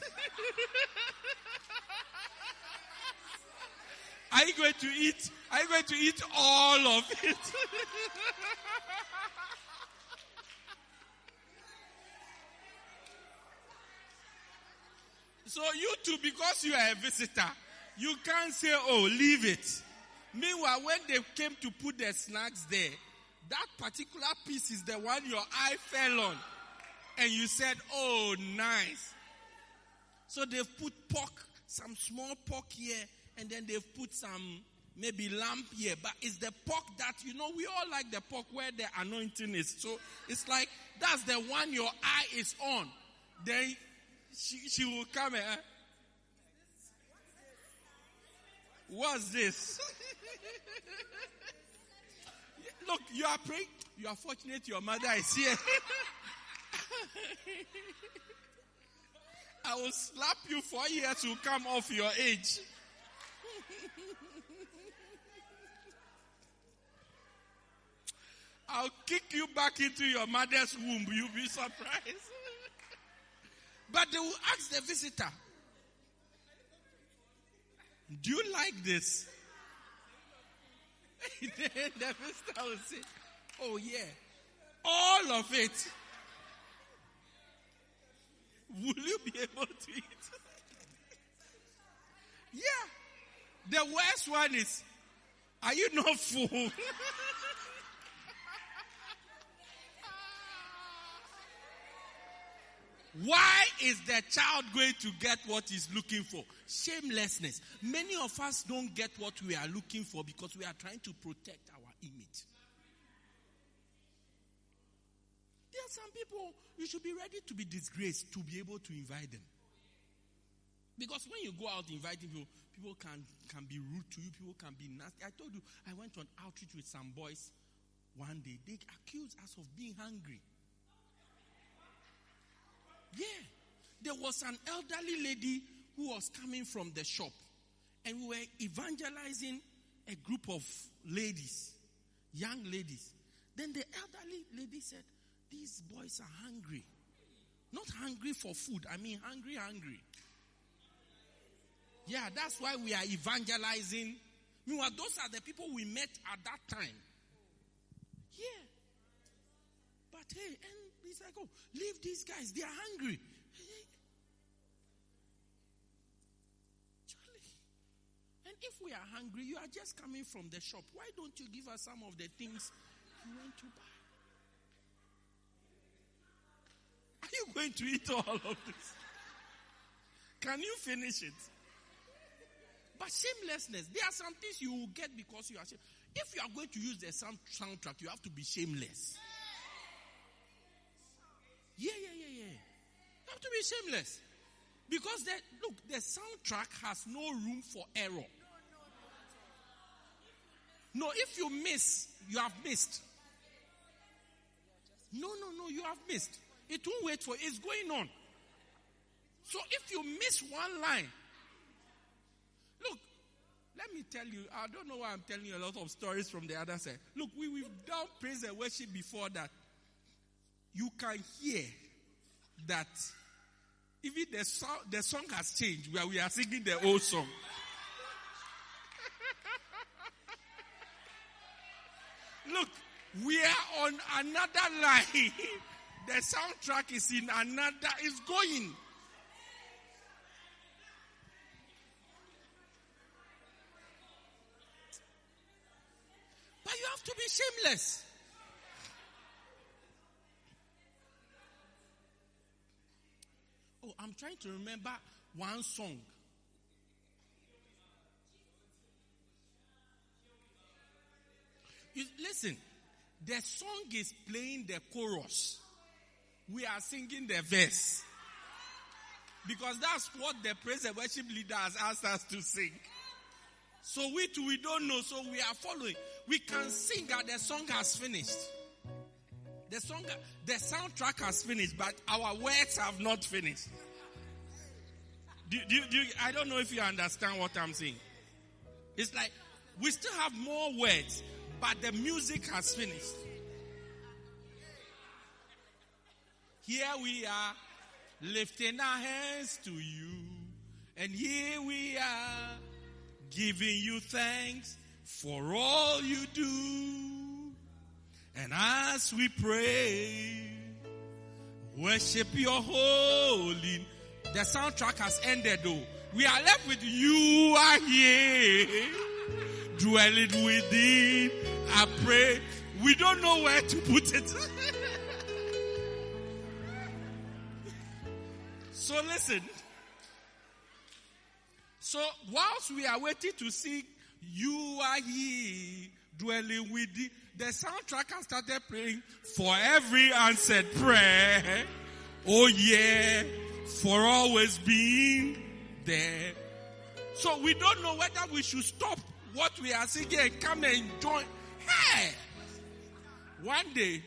are you going to eat? Are you going to eat all of it? so you too, because you are a visitor, you can't say, oh, leave it. Meanwhile, when they came to put their snacks there, that particular piece is the one your eye fell on. And you said, oh, nice. So they've put pork, some small pork here, and then they've put some maybe lamb here. But it's the pork that, you know, we all like the pork where the anointing is. So it's like, that's the one your eye is on. Then she, she will come and, What's this? Look, you are praying. You are fortunate your mother is here. I will slap you for years to come off your age. I'll kick you back into your mother's womb. You'll be surprised. but they will ask the visitor, Do you like this? The visitor will say, Oh, yeah. All of it. Will you be able to eat? yeah. The worst one is, Are you not full? Why is the child going to get what he's looking for? Shamelessness. Many of us don't get what we are looking for because we are trying to protect our image. There are some people, you should be ready to be disgraced to be able to invite them. Because when you go out inviting people, people can, can be rude to you, people can be nasty. I told you, I went on outreach with some boys one day. They accused us of being hungry. Yeah. There was an elderly lady who was coming from the shop, and we were evangelizing a group of ladies, young ladies. Then the elderly lady said, These boys are hungry. Not hungry for food, I mean, hungry, hungry. Yeah, that's why we are evangelizing. Meanwhile, those are the people we met at that time. Yeah. But hey, and He's like, oh, leave these guys. They are hungry. Charlie. And if we are hungry, you are just coming from the shop. Why don't you give us some of the things you want to buy? Are you going to eat all of this? Can you finish it? But shamelessness, there are some things you will get because you are shame. If you are going to use the sound, soundtrack, you have to be shameless. Yeah, yeah, yeah, yeah. You have to be shameless. Because the, look, the soundtrack has no room for error. No, if you miss, you have missed. No, no, no, you have missed. It won't wait for it's going on. So if you miss one line, look, let me tell you, I don't know why I'm telling you a lot of stories from the other side. Look, we, we've done praise and worship before that you can hear that even the the song has changed where we are singing the old song. Look, we are on another line. the soundtrack is in another, is going. But you have to be shameless. Oh, I'm trying to remember one song. You, listen, the song is playing the chorus. We are singing the verse. Because that's what the praise and worship leader has asked us to sing. So we too, we don't know, so we are following. We can sing that the song has finished. The song, the soundtrack has finished, but our words have not finished. Do, do, do, I don't know if you understand what I'm saying. It's like we still have more words, but the music has finished. Here we are, lifting our hands to you, and here we are, giving you thanks for all you do. And as we pray, worship your holy. The soundtrack has ended though. We are left with you are here. Dwelling within. I pray. We don't know where to put it. so listen. So whilst we are waiting to see you are here dwelling with the, the soundtrack has started playing for every answered prayer. Oh yeah, for always being there. So we don't know whether we should stop what we are singing and come and join. Hey! One day,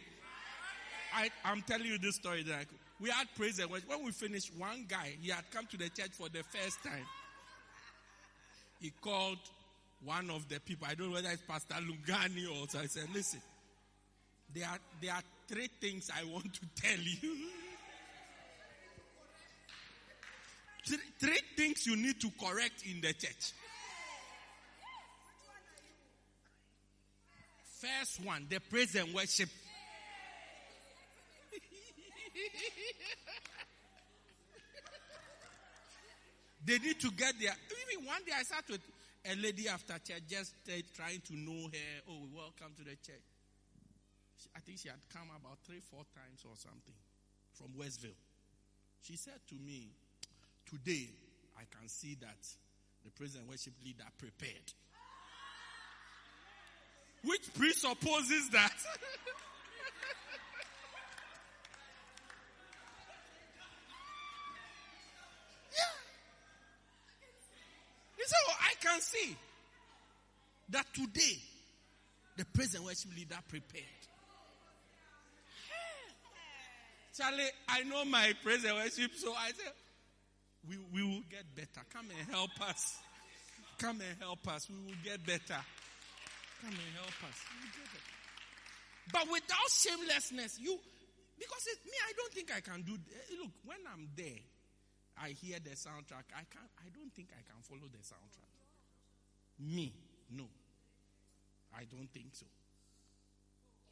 I, I'm telling you this story that we had praise and worship. When we finished, one guy, he had come to the church for the first time. He called one of the people, I don't know whether it's Pastor Lungani or so. I said, listen, there are, there are three things I want to tell you. three, three things you need to correct in the church. First one, the praise and worship. they need to get there. Even one day I sat with a lady after church just trying to know her. Oh, welcome to the church. I think she had come about three, four times or something from Westville. She said to me, Today I can see that the praise and worship leader prepared. Which presupposes that yeah. He said, oh, I can see that today the praise and worship leader prepared. Charlie, I know my praise and worship, so I said, we, we will get better. Come and help us. Come and help us. We will get better. Come and help us. Will get better. But without shamelessness, you, because it, me, I don't think I can do. eh, Look, when I'm there, I hear the soundtrack. I can't. I don't think I can follow the soundtrack. Me, no. I don't think so.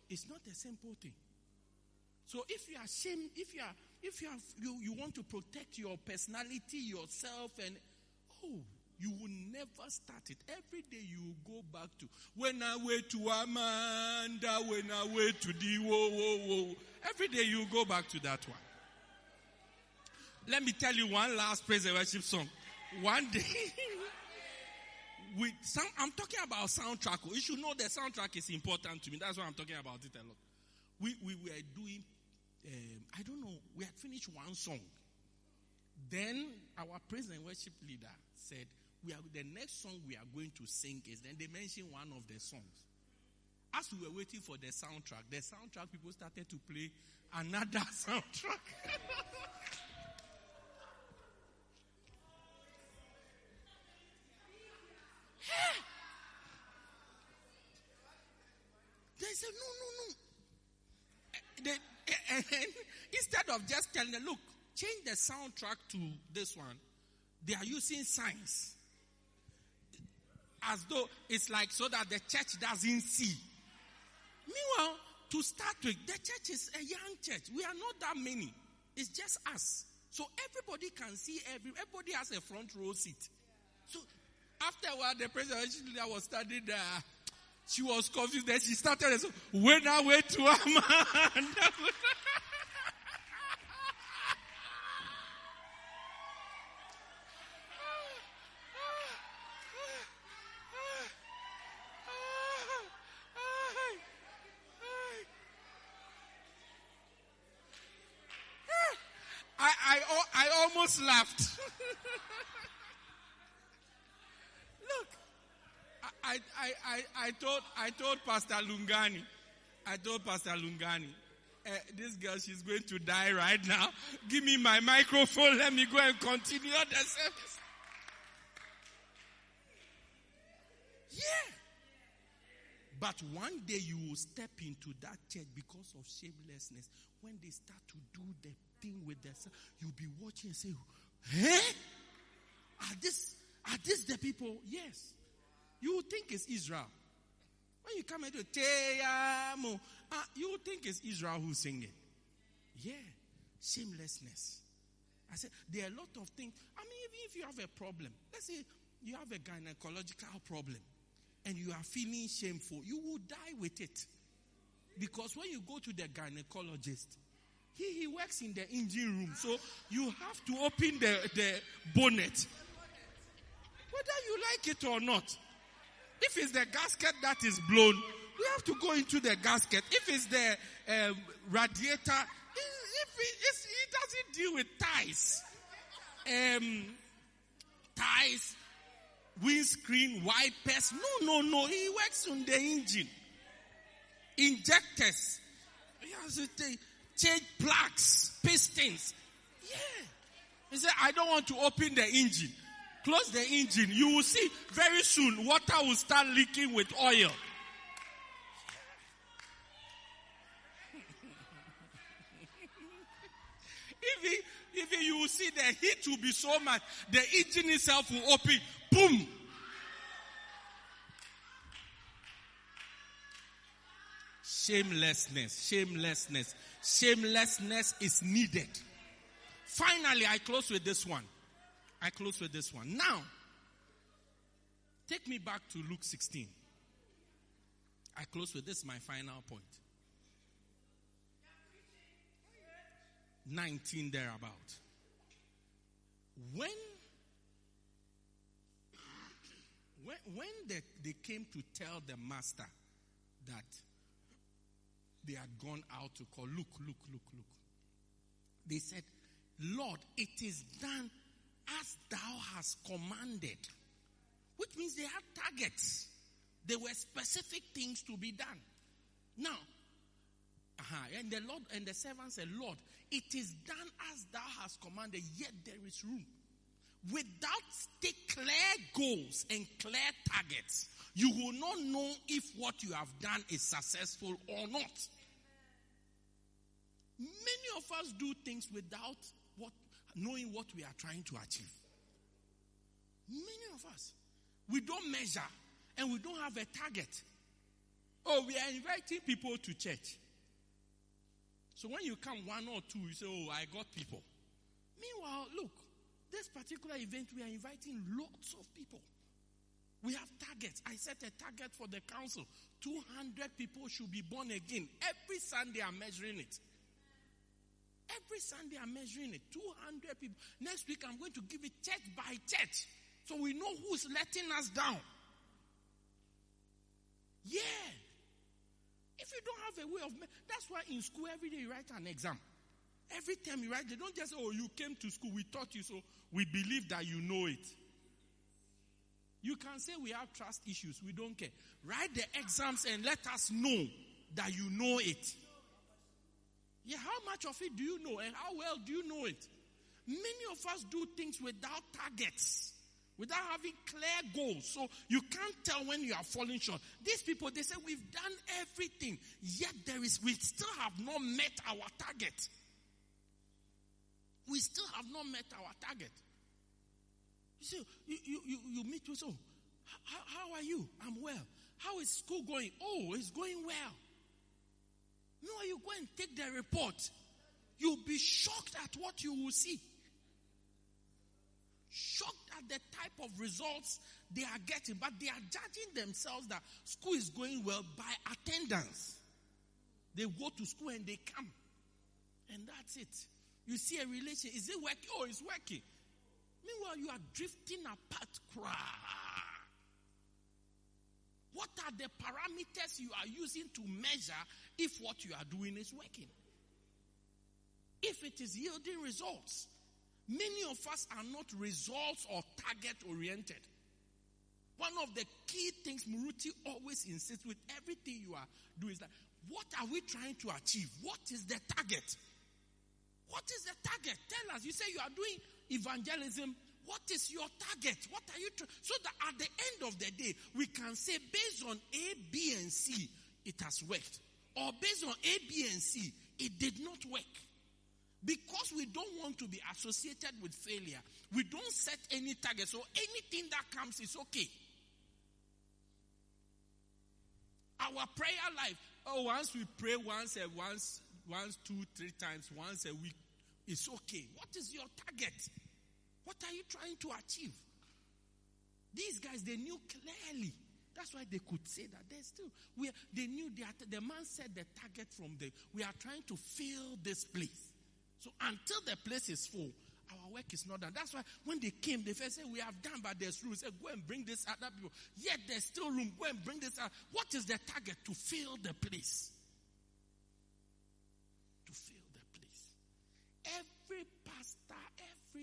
It's not a simple thing. So if you are shame, if you are, if you are, you, you want to protect your personality, yourself, and oh, you will never start it. Every day you go back to when I wait to Amanda, when I wait to the whoa whoa whoa. Every day you go back to that one. Let me tell you one last praise and worship song. One day, with some, I'm talking about soundtrack. You should know the soundtrack is important to me. That's why I'm talking about it a lot. We we were doing, um, I don't know, we had finished one song. Then our praise and worship leader said, "We are the next song we are going to sing is." Then they mentioned one of the songs. As we were waiting for the soundtrack, the soundtrack people started to play another soundtrack. They said, no, no, no. Eh, They, eh, instead of just telling them, look, change the soundtrack to this one, they are using signs. As though it's like so that the church doesn't see. Meanwhile, to start with, the church is a young church. We are not that many. It's just us. So everybody can see every everybody has a front row seat. So after a while, the president leader was standing there. She was confused. Then she started and said, when I went to Amanda. I, I, al- Laughed. Look, I, I, I, I told I told Pastor Lungani, I told Pastor Lungani, eh, this girl she's going to die right now. Give me my microphone. Let me go and continue the service. Yeah. But one day you will step into that church because of shamelessness. When they start to do the thing with themselves, you'll be watching and say, "Hey, are this are this the people?" Yes. You think it's Israel. When you come into Teyamo, uh, you think it's Israel who's singing. Yeah, shamelessness. I said there are a lot of things. I mean, even if you have a problem, let's say you have a gynecological problem, and you are feeling shameful, you will die with it. Because when you go to the gynecologist, he, he works in the engine room. So you have to open the, the bonnet. Whether you like it or not. If it's the gasket that is blown, you have to go into the gasket. If it's the um, radiator, if it, it doesn't deal with ties, um, ties, windscreen wipers. No, no, no. He works on the engine. Injectors. He has to take, change plugs, pistons. Yeah. He said, I don't want to open the engine. Close the engine. You will see very soon water will start leaking with oil. if he, you will see the heat will be so much, the engine itself will open. Boom! Shamelessness, shamelessness, shamelessness is needed. Finally, I close with this one. I close with this one. Now, take me back to Luke 16. I close with this, my final point. 19 thereabout. When when, when they, they came to tell the master that they had gone out to call, look, look, look, look. They said, Lord, it is done as thou hast commanded. Which means they had targets. There were specific things to be done. Now, uh-huh, and the Lord and the servant said, Lord, it is done as thou hast commanded, yet there is room. Without clear goals and clear targets, you will not know if what you have done is successful or not. Many of us do things without what, knowing what we are trying to achieve. Many of us. We don't measure and we don't have a target. Oh, we are inviting people to church. So when you come one or two, you say, Oh, I got people. Meanwhile, look, this particular event, we are inviting lots of people. We have targets. I set a target for the council. 200 people should be born again. Every Sunday, I'm measuring it. Every Sunday, I'm measuring it. 200 people. Next week, I'm going to give it church by church. So we know who's letting us down. Yeah. If you don't have a way of, that's why in school every day you write an exam. Every time you write, they don't just say, oh, you came to school, we taught you, so we believe that you know it. You can say we have trust issues, we don't care. Write the exams and let us know that you know it. Yeah, how much of it do you know and how well do you know it? Many of us do things without targets without having clear goals. So you can't tell when you are falling short. These people, they say, we've done everything, yet there is, we still have not met our target. We still have not met our target. You see, you, you, you, you meet with, oh, how, how are you? I'm well. How is school going? Oh, it's going well. No, you go and take the report. You'll be shocked at what you will see shocked at the type of results they are getting, but they are judging themselves that school is going well by attendance. They go to school and they come. And that's it. You see a relation. Is it working? Oh, it's working. Meanwhile, you are drifting apart. What are the parameters you are using to measure if what you are doing is working? If it is yielding results. Many of us are not results or target oriented. One of the key things Muruti always insists with everything you are doing is that what are we trying to achieve? What is the target? What is the target? Tell us. You say you are doing evangelism. What is your target? What are you trying? So that at the end of the day, we can say based on A, B, and C, it has worked. Or based on A, B, and C, it did not work. Because we don't want to be associated with failure, we don't set any target. So anything that comes is okay. Our prayer life, oh, once we pray once and once, once, two, three times, once a week, it's okay. What is your target? What are you trying to achieve? These guys, they knew clearly That's why they could say that. They still, we, they knew the, the man said the target from the, we are trying to fill this place. So until the place is full, our work is not done. That's why when they came, they first said, we have done, but there's room. Said, go and bring this other people. Yet there's still room. Go and bring this out. What is the target? To fill the place.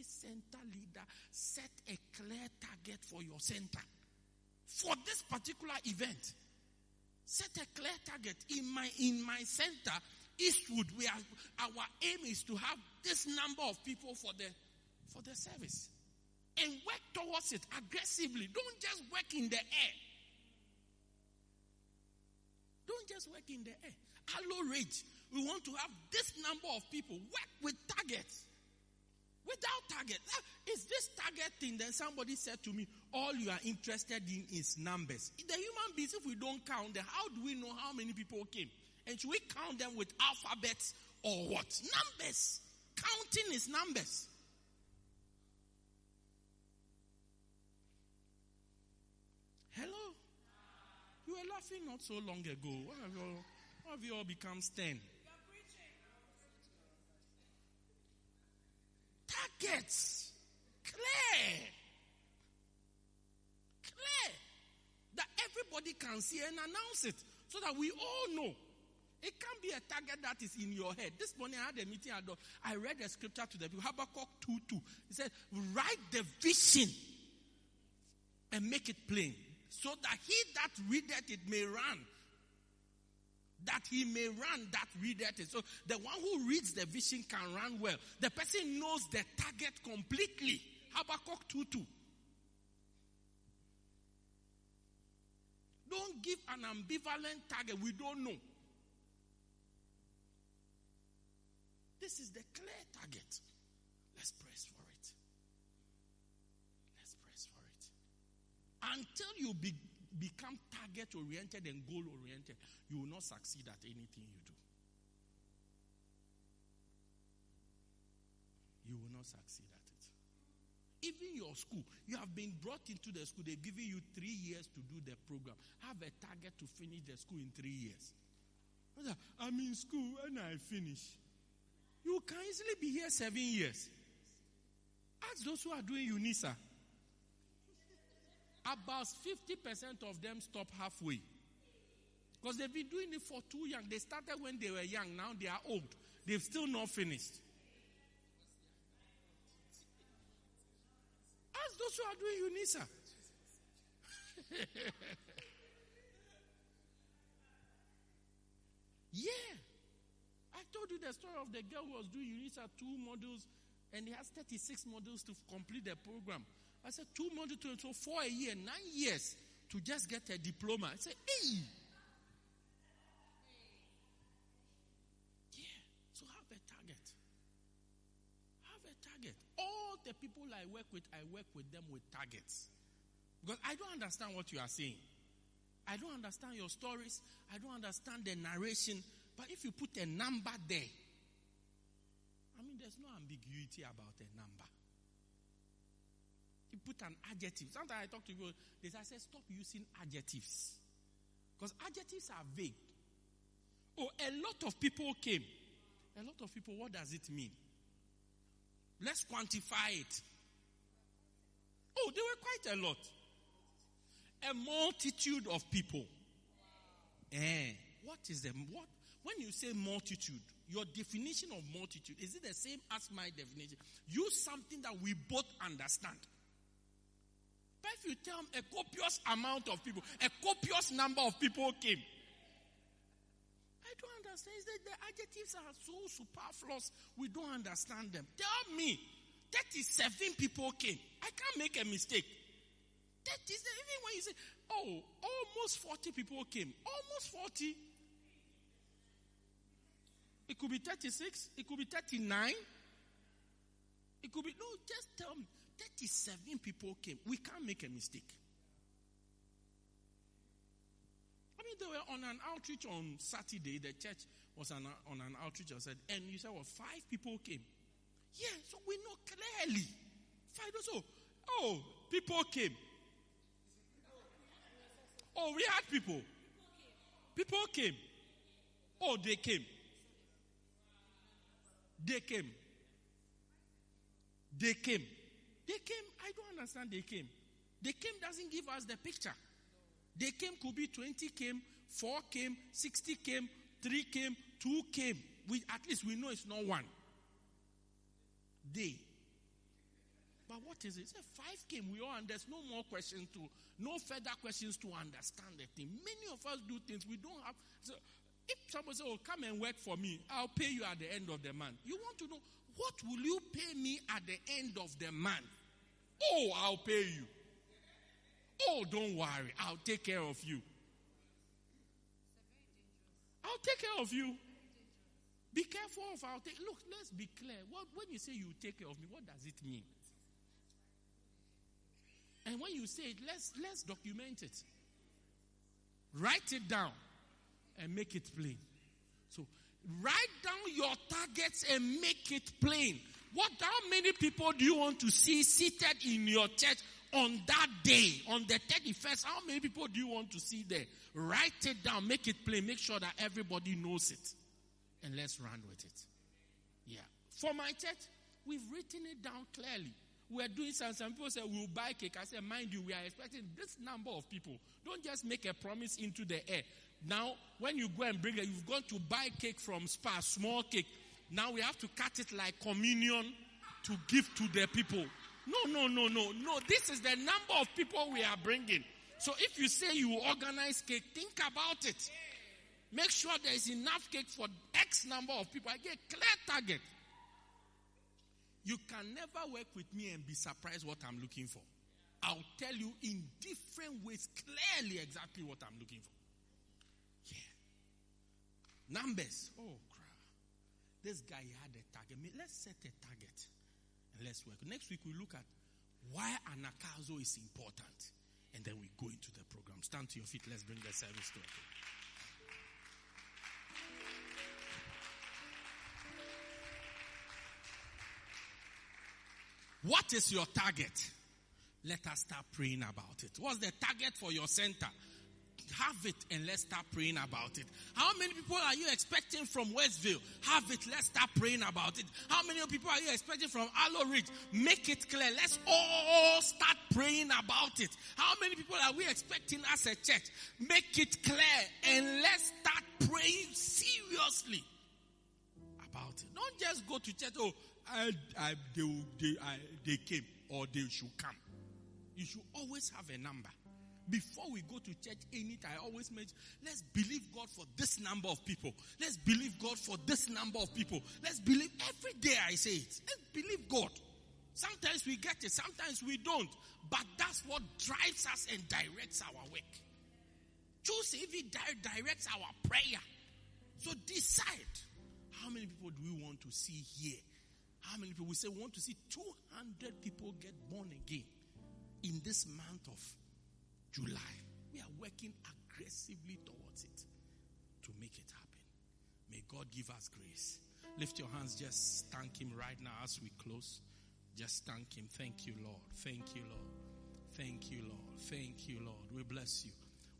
Center leader set a clear target for your center. For this particular event. Set a clear target. In my, in my center, Eastwood, we are, our aim is to have this number of people for the, for the service. And work towards it aggressively. Don't just work in the air. Don't just work in the air. Hello, Ridge. We want to have this number of people. Work with targets. Without target. Is this target thing? Then somebody said to me, all you are interested in is numbers. The human beings, if we don't count them, how do we know how many people came? And should we count them with alphabets or what? Numbers. Counting is numbers. Hello? You were laughing not so long ago. Why have you all, why have you all become stern? Targets. Clear. Clear. That everybody can see and announce it so that we all know. It can't be a target that is in your head. This morning I had a meeting at the, I read the scripture to the people. Habakkuk 2 2. He said, Write the vision and make it plain so that he that readeth it may run. That he may run that readeth it. So the one who reads the vision can run well. The person knows the target completely. Habakkuk 2 2. Don't give an ambivalent target. We don't know. This is the clear target. Let's press for it. Let's press for it. Until you be, become target oriented and goal oriented, you will not succeed at anything you do. You will not succeed at it. Even your school, you have been brought into the school, they've given you three years to do the program. Have a target to finish the school in three years. I'm in school and I finish. You can easily be here seven years. Ask those who are doing UNISA. About 50% of them stop halfway. Because they've been doing it for too young. They started when they were young, now they are old. They've still not finished. Ask those who are doing UNISA. yeah. I told you the story of the girl who was doing UNISA two modules and he has 36 modules to complete the program. I said, two modules, to, so four a year, nine years to just get a diploma. I said, hey. Yeah. So have a target. Have a target. All the people I work with, I work with them with targets. Because I don't understand what you are saying. I don't understand your stories. I don't understand the narration. But if you put a number there, I mean, there's no ambiguity about a number. You put an adjective. Sometimes I talk to people, they say, stop using adjectives. Because adjectives are vague. Oh, a lot of people came. A lot of people, what does it mean? Let's quantify it. Oh, there were quite a lot. A multitude of people. Eh, what is the what when you say multitude, your definition of multitude, is it the same as my definition? Use something that we both understand. But if you tell a copious amount of people, a copious number of people came, I don't understand. That the adjectives are so superfluous, we don't understand them. Tell me, 37 people came. I can't make a mistake. That is even when you say, oh, almost 40 people came. Almost 40. It could be 36. It could be 39. It could be, no, just tell me. 37 people came. We can't make a mistake. I mean, they were on an outreach on Saturday. The church was on, on an outreach. I said, and you said, well, five people came. Yeah, so we know clearly. Five or so. Oh, people came. Oh, we had people. People came. Oh, they came. They came. They came. They came. I don't understand. They came. They came doesn't give us the picture. They came could be 20 came, 4 came, 60 came, 3 came, 2 came. We, at least we know it's not one. They. But what is it? Say five came, we all, and there's no more questions to, no further questions to understand the thing. Many of us do things we don't have. So if somebody says, "Oh, come and work for me," I'll pay you at the end of the month. You want to know what will you pay me at the end of the month? Oh, I'll pay you. Oh, don't worry, I'll take care of you. I'll take care of you. Be careful of I'll take. Look, let's be clear. What when you say you take care of me, what does it mean? And when you say it, let's let's document it. Write it down and make it plain. So write down your targets and make it plain. What how many people do you want to see seated in your church on that day, on the 31st? How many people do you want to see there? Write it down, make it plain, make sure that everybody knows it. And let's run with it. Yeah. For my church, we've written it down clearly. We're doing some, some people say we'll buy cake. I said, mind you, we are expecting this number of people. Don't just make a promise into the air. Now, when you go and bring it, you've gone to buy cake from Spar, small cake. Now we have to cut it like communion to give to the people. No, no, no, no, no. This is the number of people we are bringing. So if you say you organize cake, think about it. Make sure there is enough cake for X number of people. I get clear target. You can never work with me and be surprised what I'm looking for. I'll tell you in different ways clearly exactly what I'm looking for. Numbers. Oh, crap. This guy had a target. Let's set a target and let's work. Next week we look at why anagkazo is important. And then we go into the program. Stand to your feet. Let's bring the service to a close. What is your target? Let us start praying about it. What's the target for your center? Have it and let's start praying about it. How many people are you expecting from Westville? Have it, let's start praying about it. How many people are you expecting from Aloe Ridge? Make it clear. Let's all start praying about it. How many people are we expecting as a church? Make it clear and let's start praying seriously about it. Don't just go to church. Oh, I, I, they, they, I, they came or they should come. You should always have a number. Before we go to church anytime, I always mention, let's believe God for this number of people. Let's believe God for this number of people. Let's believe every day I say it. Let's believe God. Sometimes we get it, sometimes we don't. But that's what drives us and directs our work. Choose if it directs our prayer. So decide how many people do we want to see here? How many people we say we want to see 200 people get born again in this month of July. We are working aggressively towards it to make it happen. May God give us grace. Lift your hands, just thank Him right now as we close. Just thank Him. Thank you, Lord. Thank you, Lord. Thank you, Lord. Thank you, Lord. We bless you.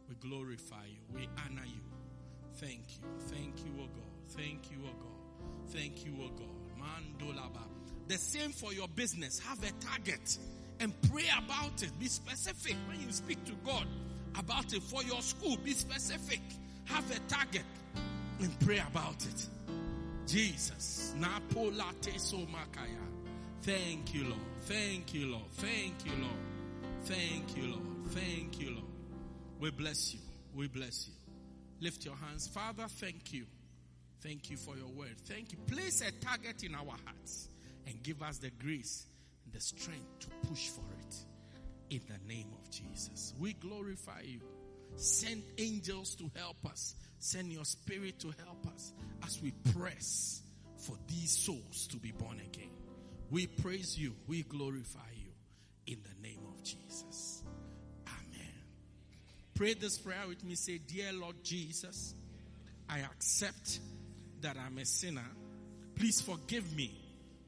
We glorify you. We honor you. Thank you. Thank you, O God. Thank you, O God. Thank you, O God. Mandolaba. The same for your business. Have a target and pray about it. Be specific when you speak to God about it. For your school, be specific. Have a target and pray about it. Jesus. Thank you, Lord. Thank you, Lord. Thank you, Lord. Thank you, Lord. Thank you, Lord. We bless you. We bless you. Lift your hands. Father, thank you. Thank you for your word. Thank you. Place a target in our hearts and give us the grace the strength to push for it. In the name of Jesus. We glorify you. Send angels to help us. Send your spirit to help us as we press for these souls to be born again. We praise you. We glorify you in the name of Jesus. Amen. Pray this prayer with me. Say, Dear Lord Jesus, I accept that I'm a sinner. Please forgive me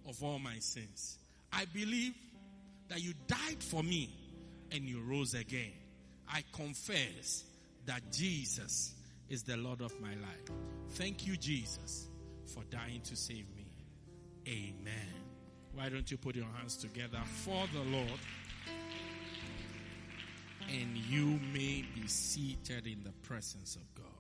of all my sins. I believe that you died for me and you rose again. I confess that Jesus is the Lord of my life. Thank you, Jesus, for dying to save me. Amen. Why don't you put your hands together for the Lord? And you may be seated in the presence of God.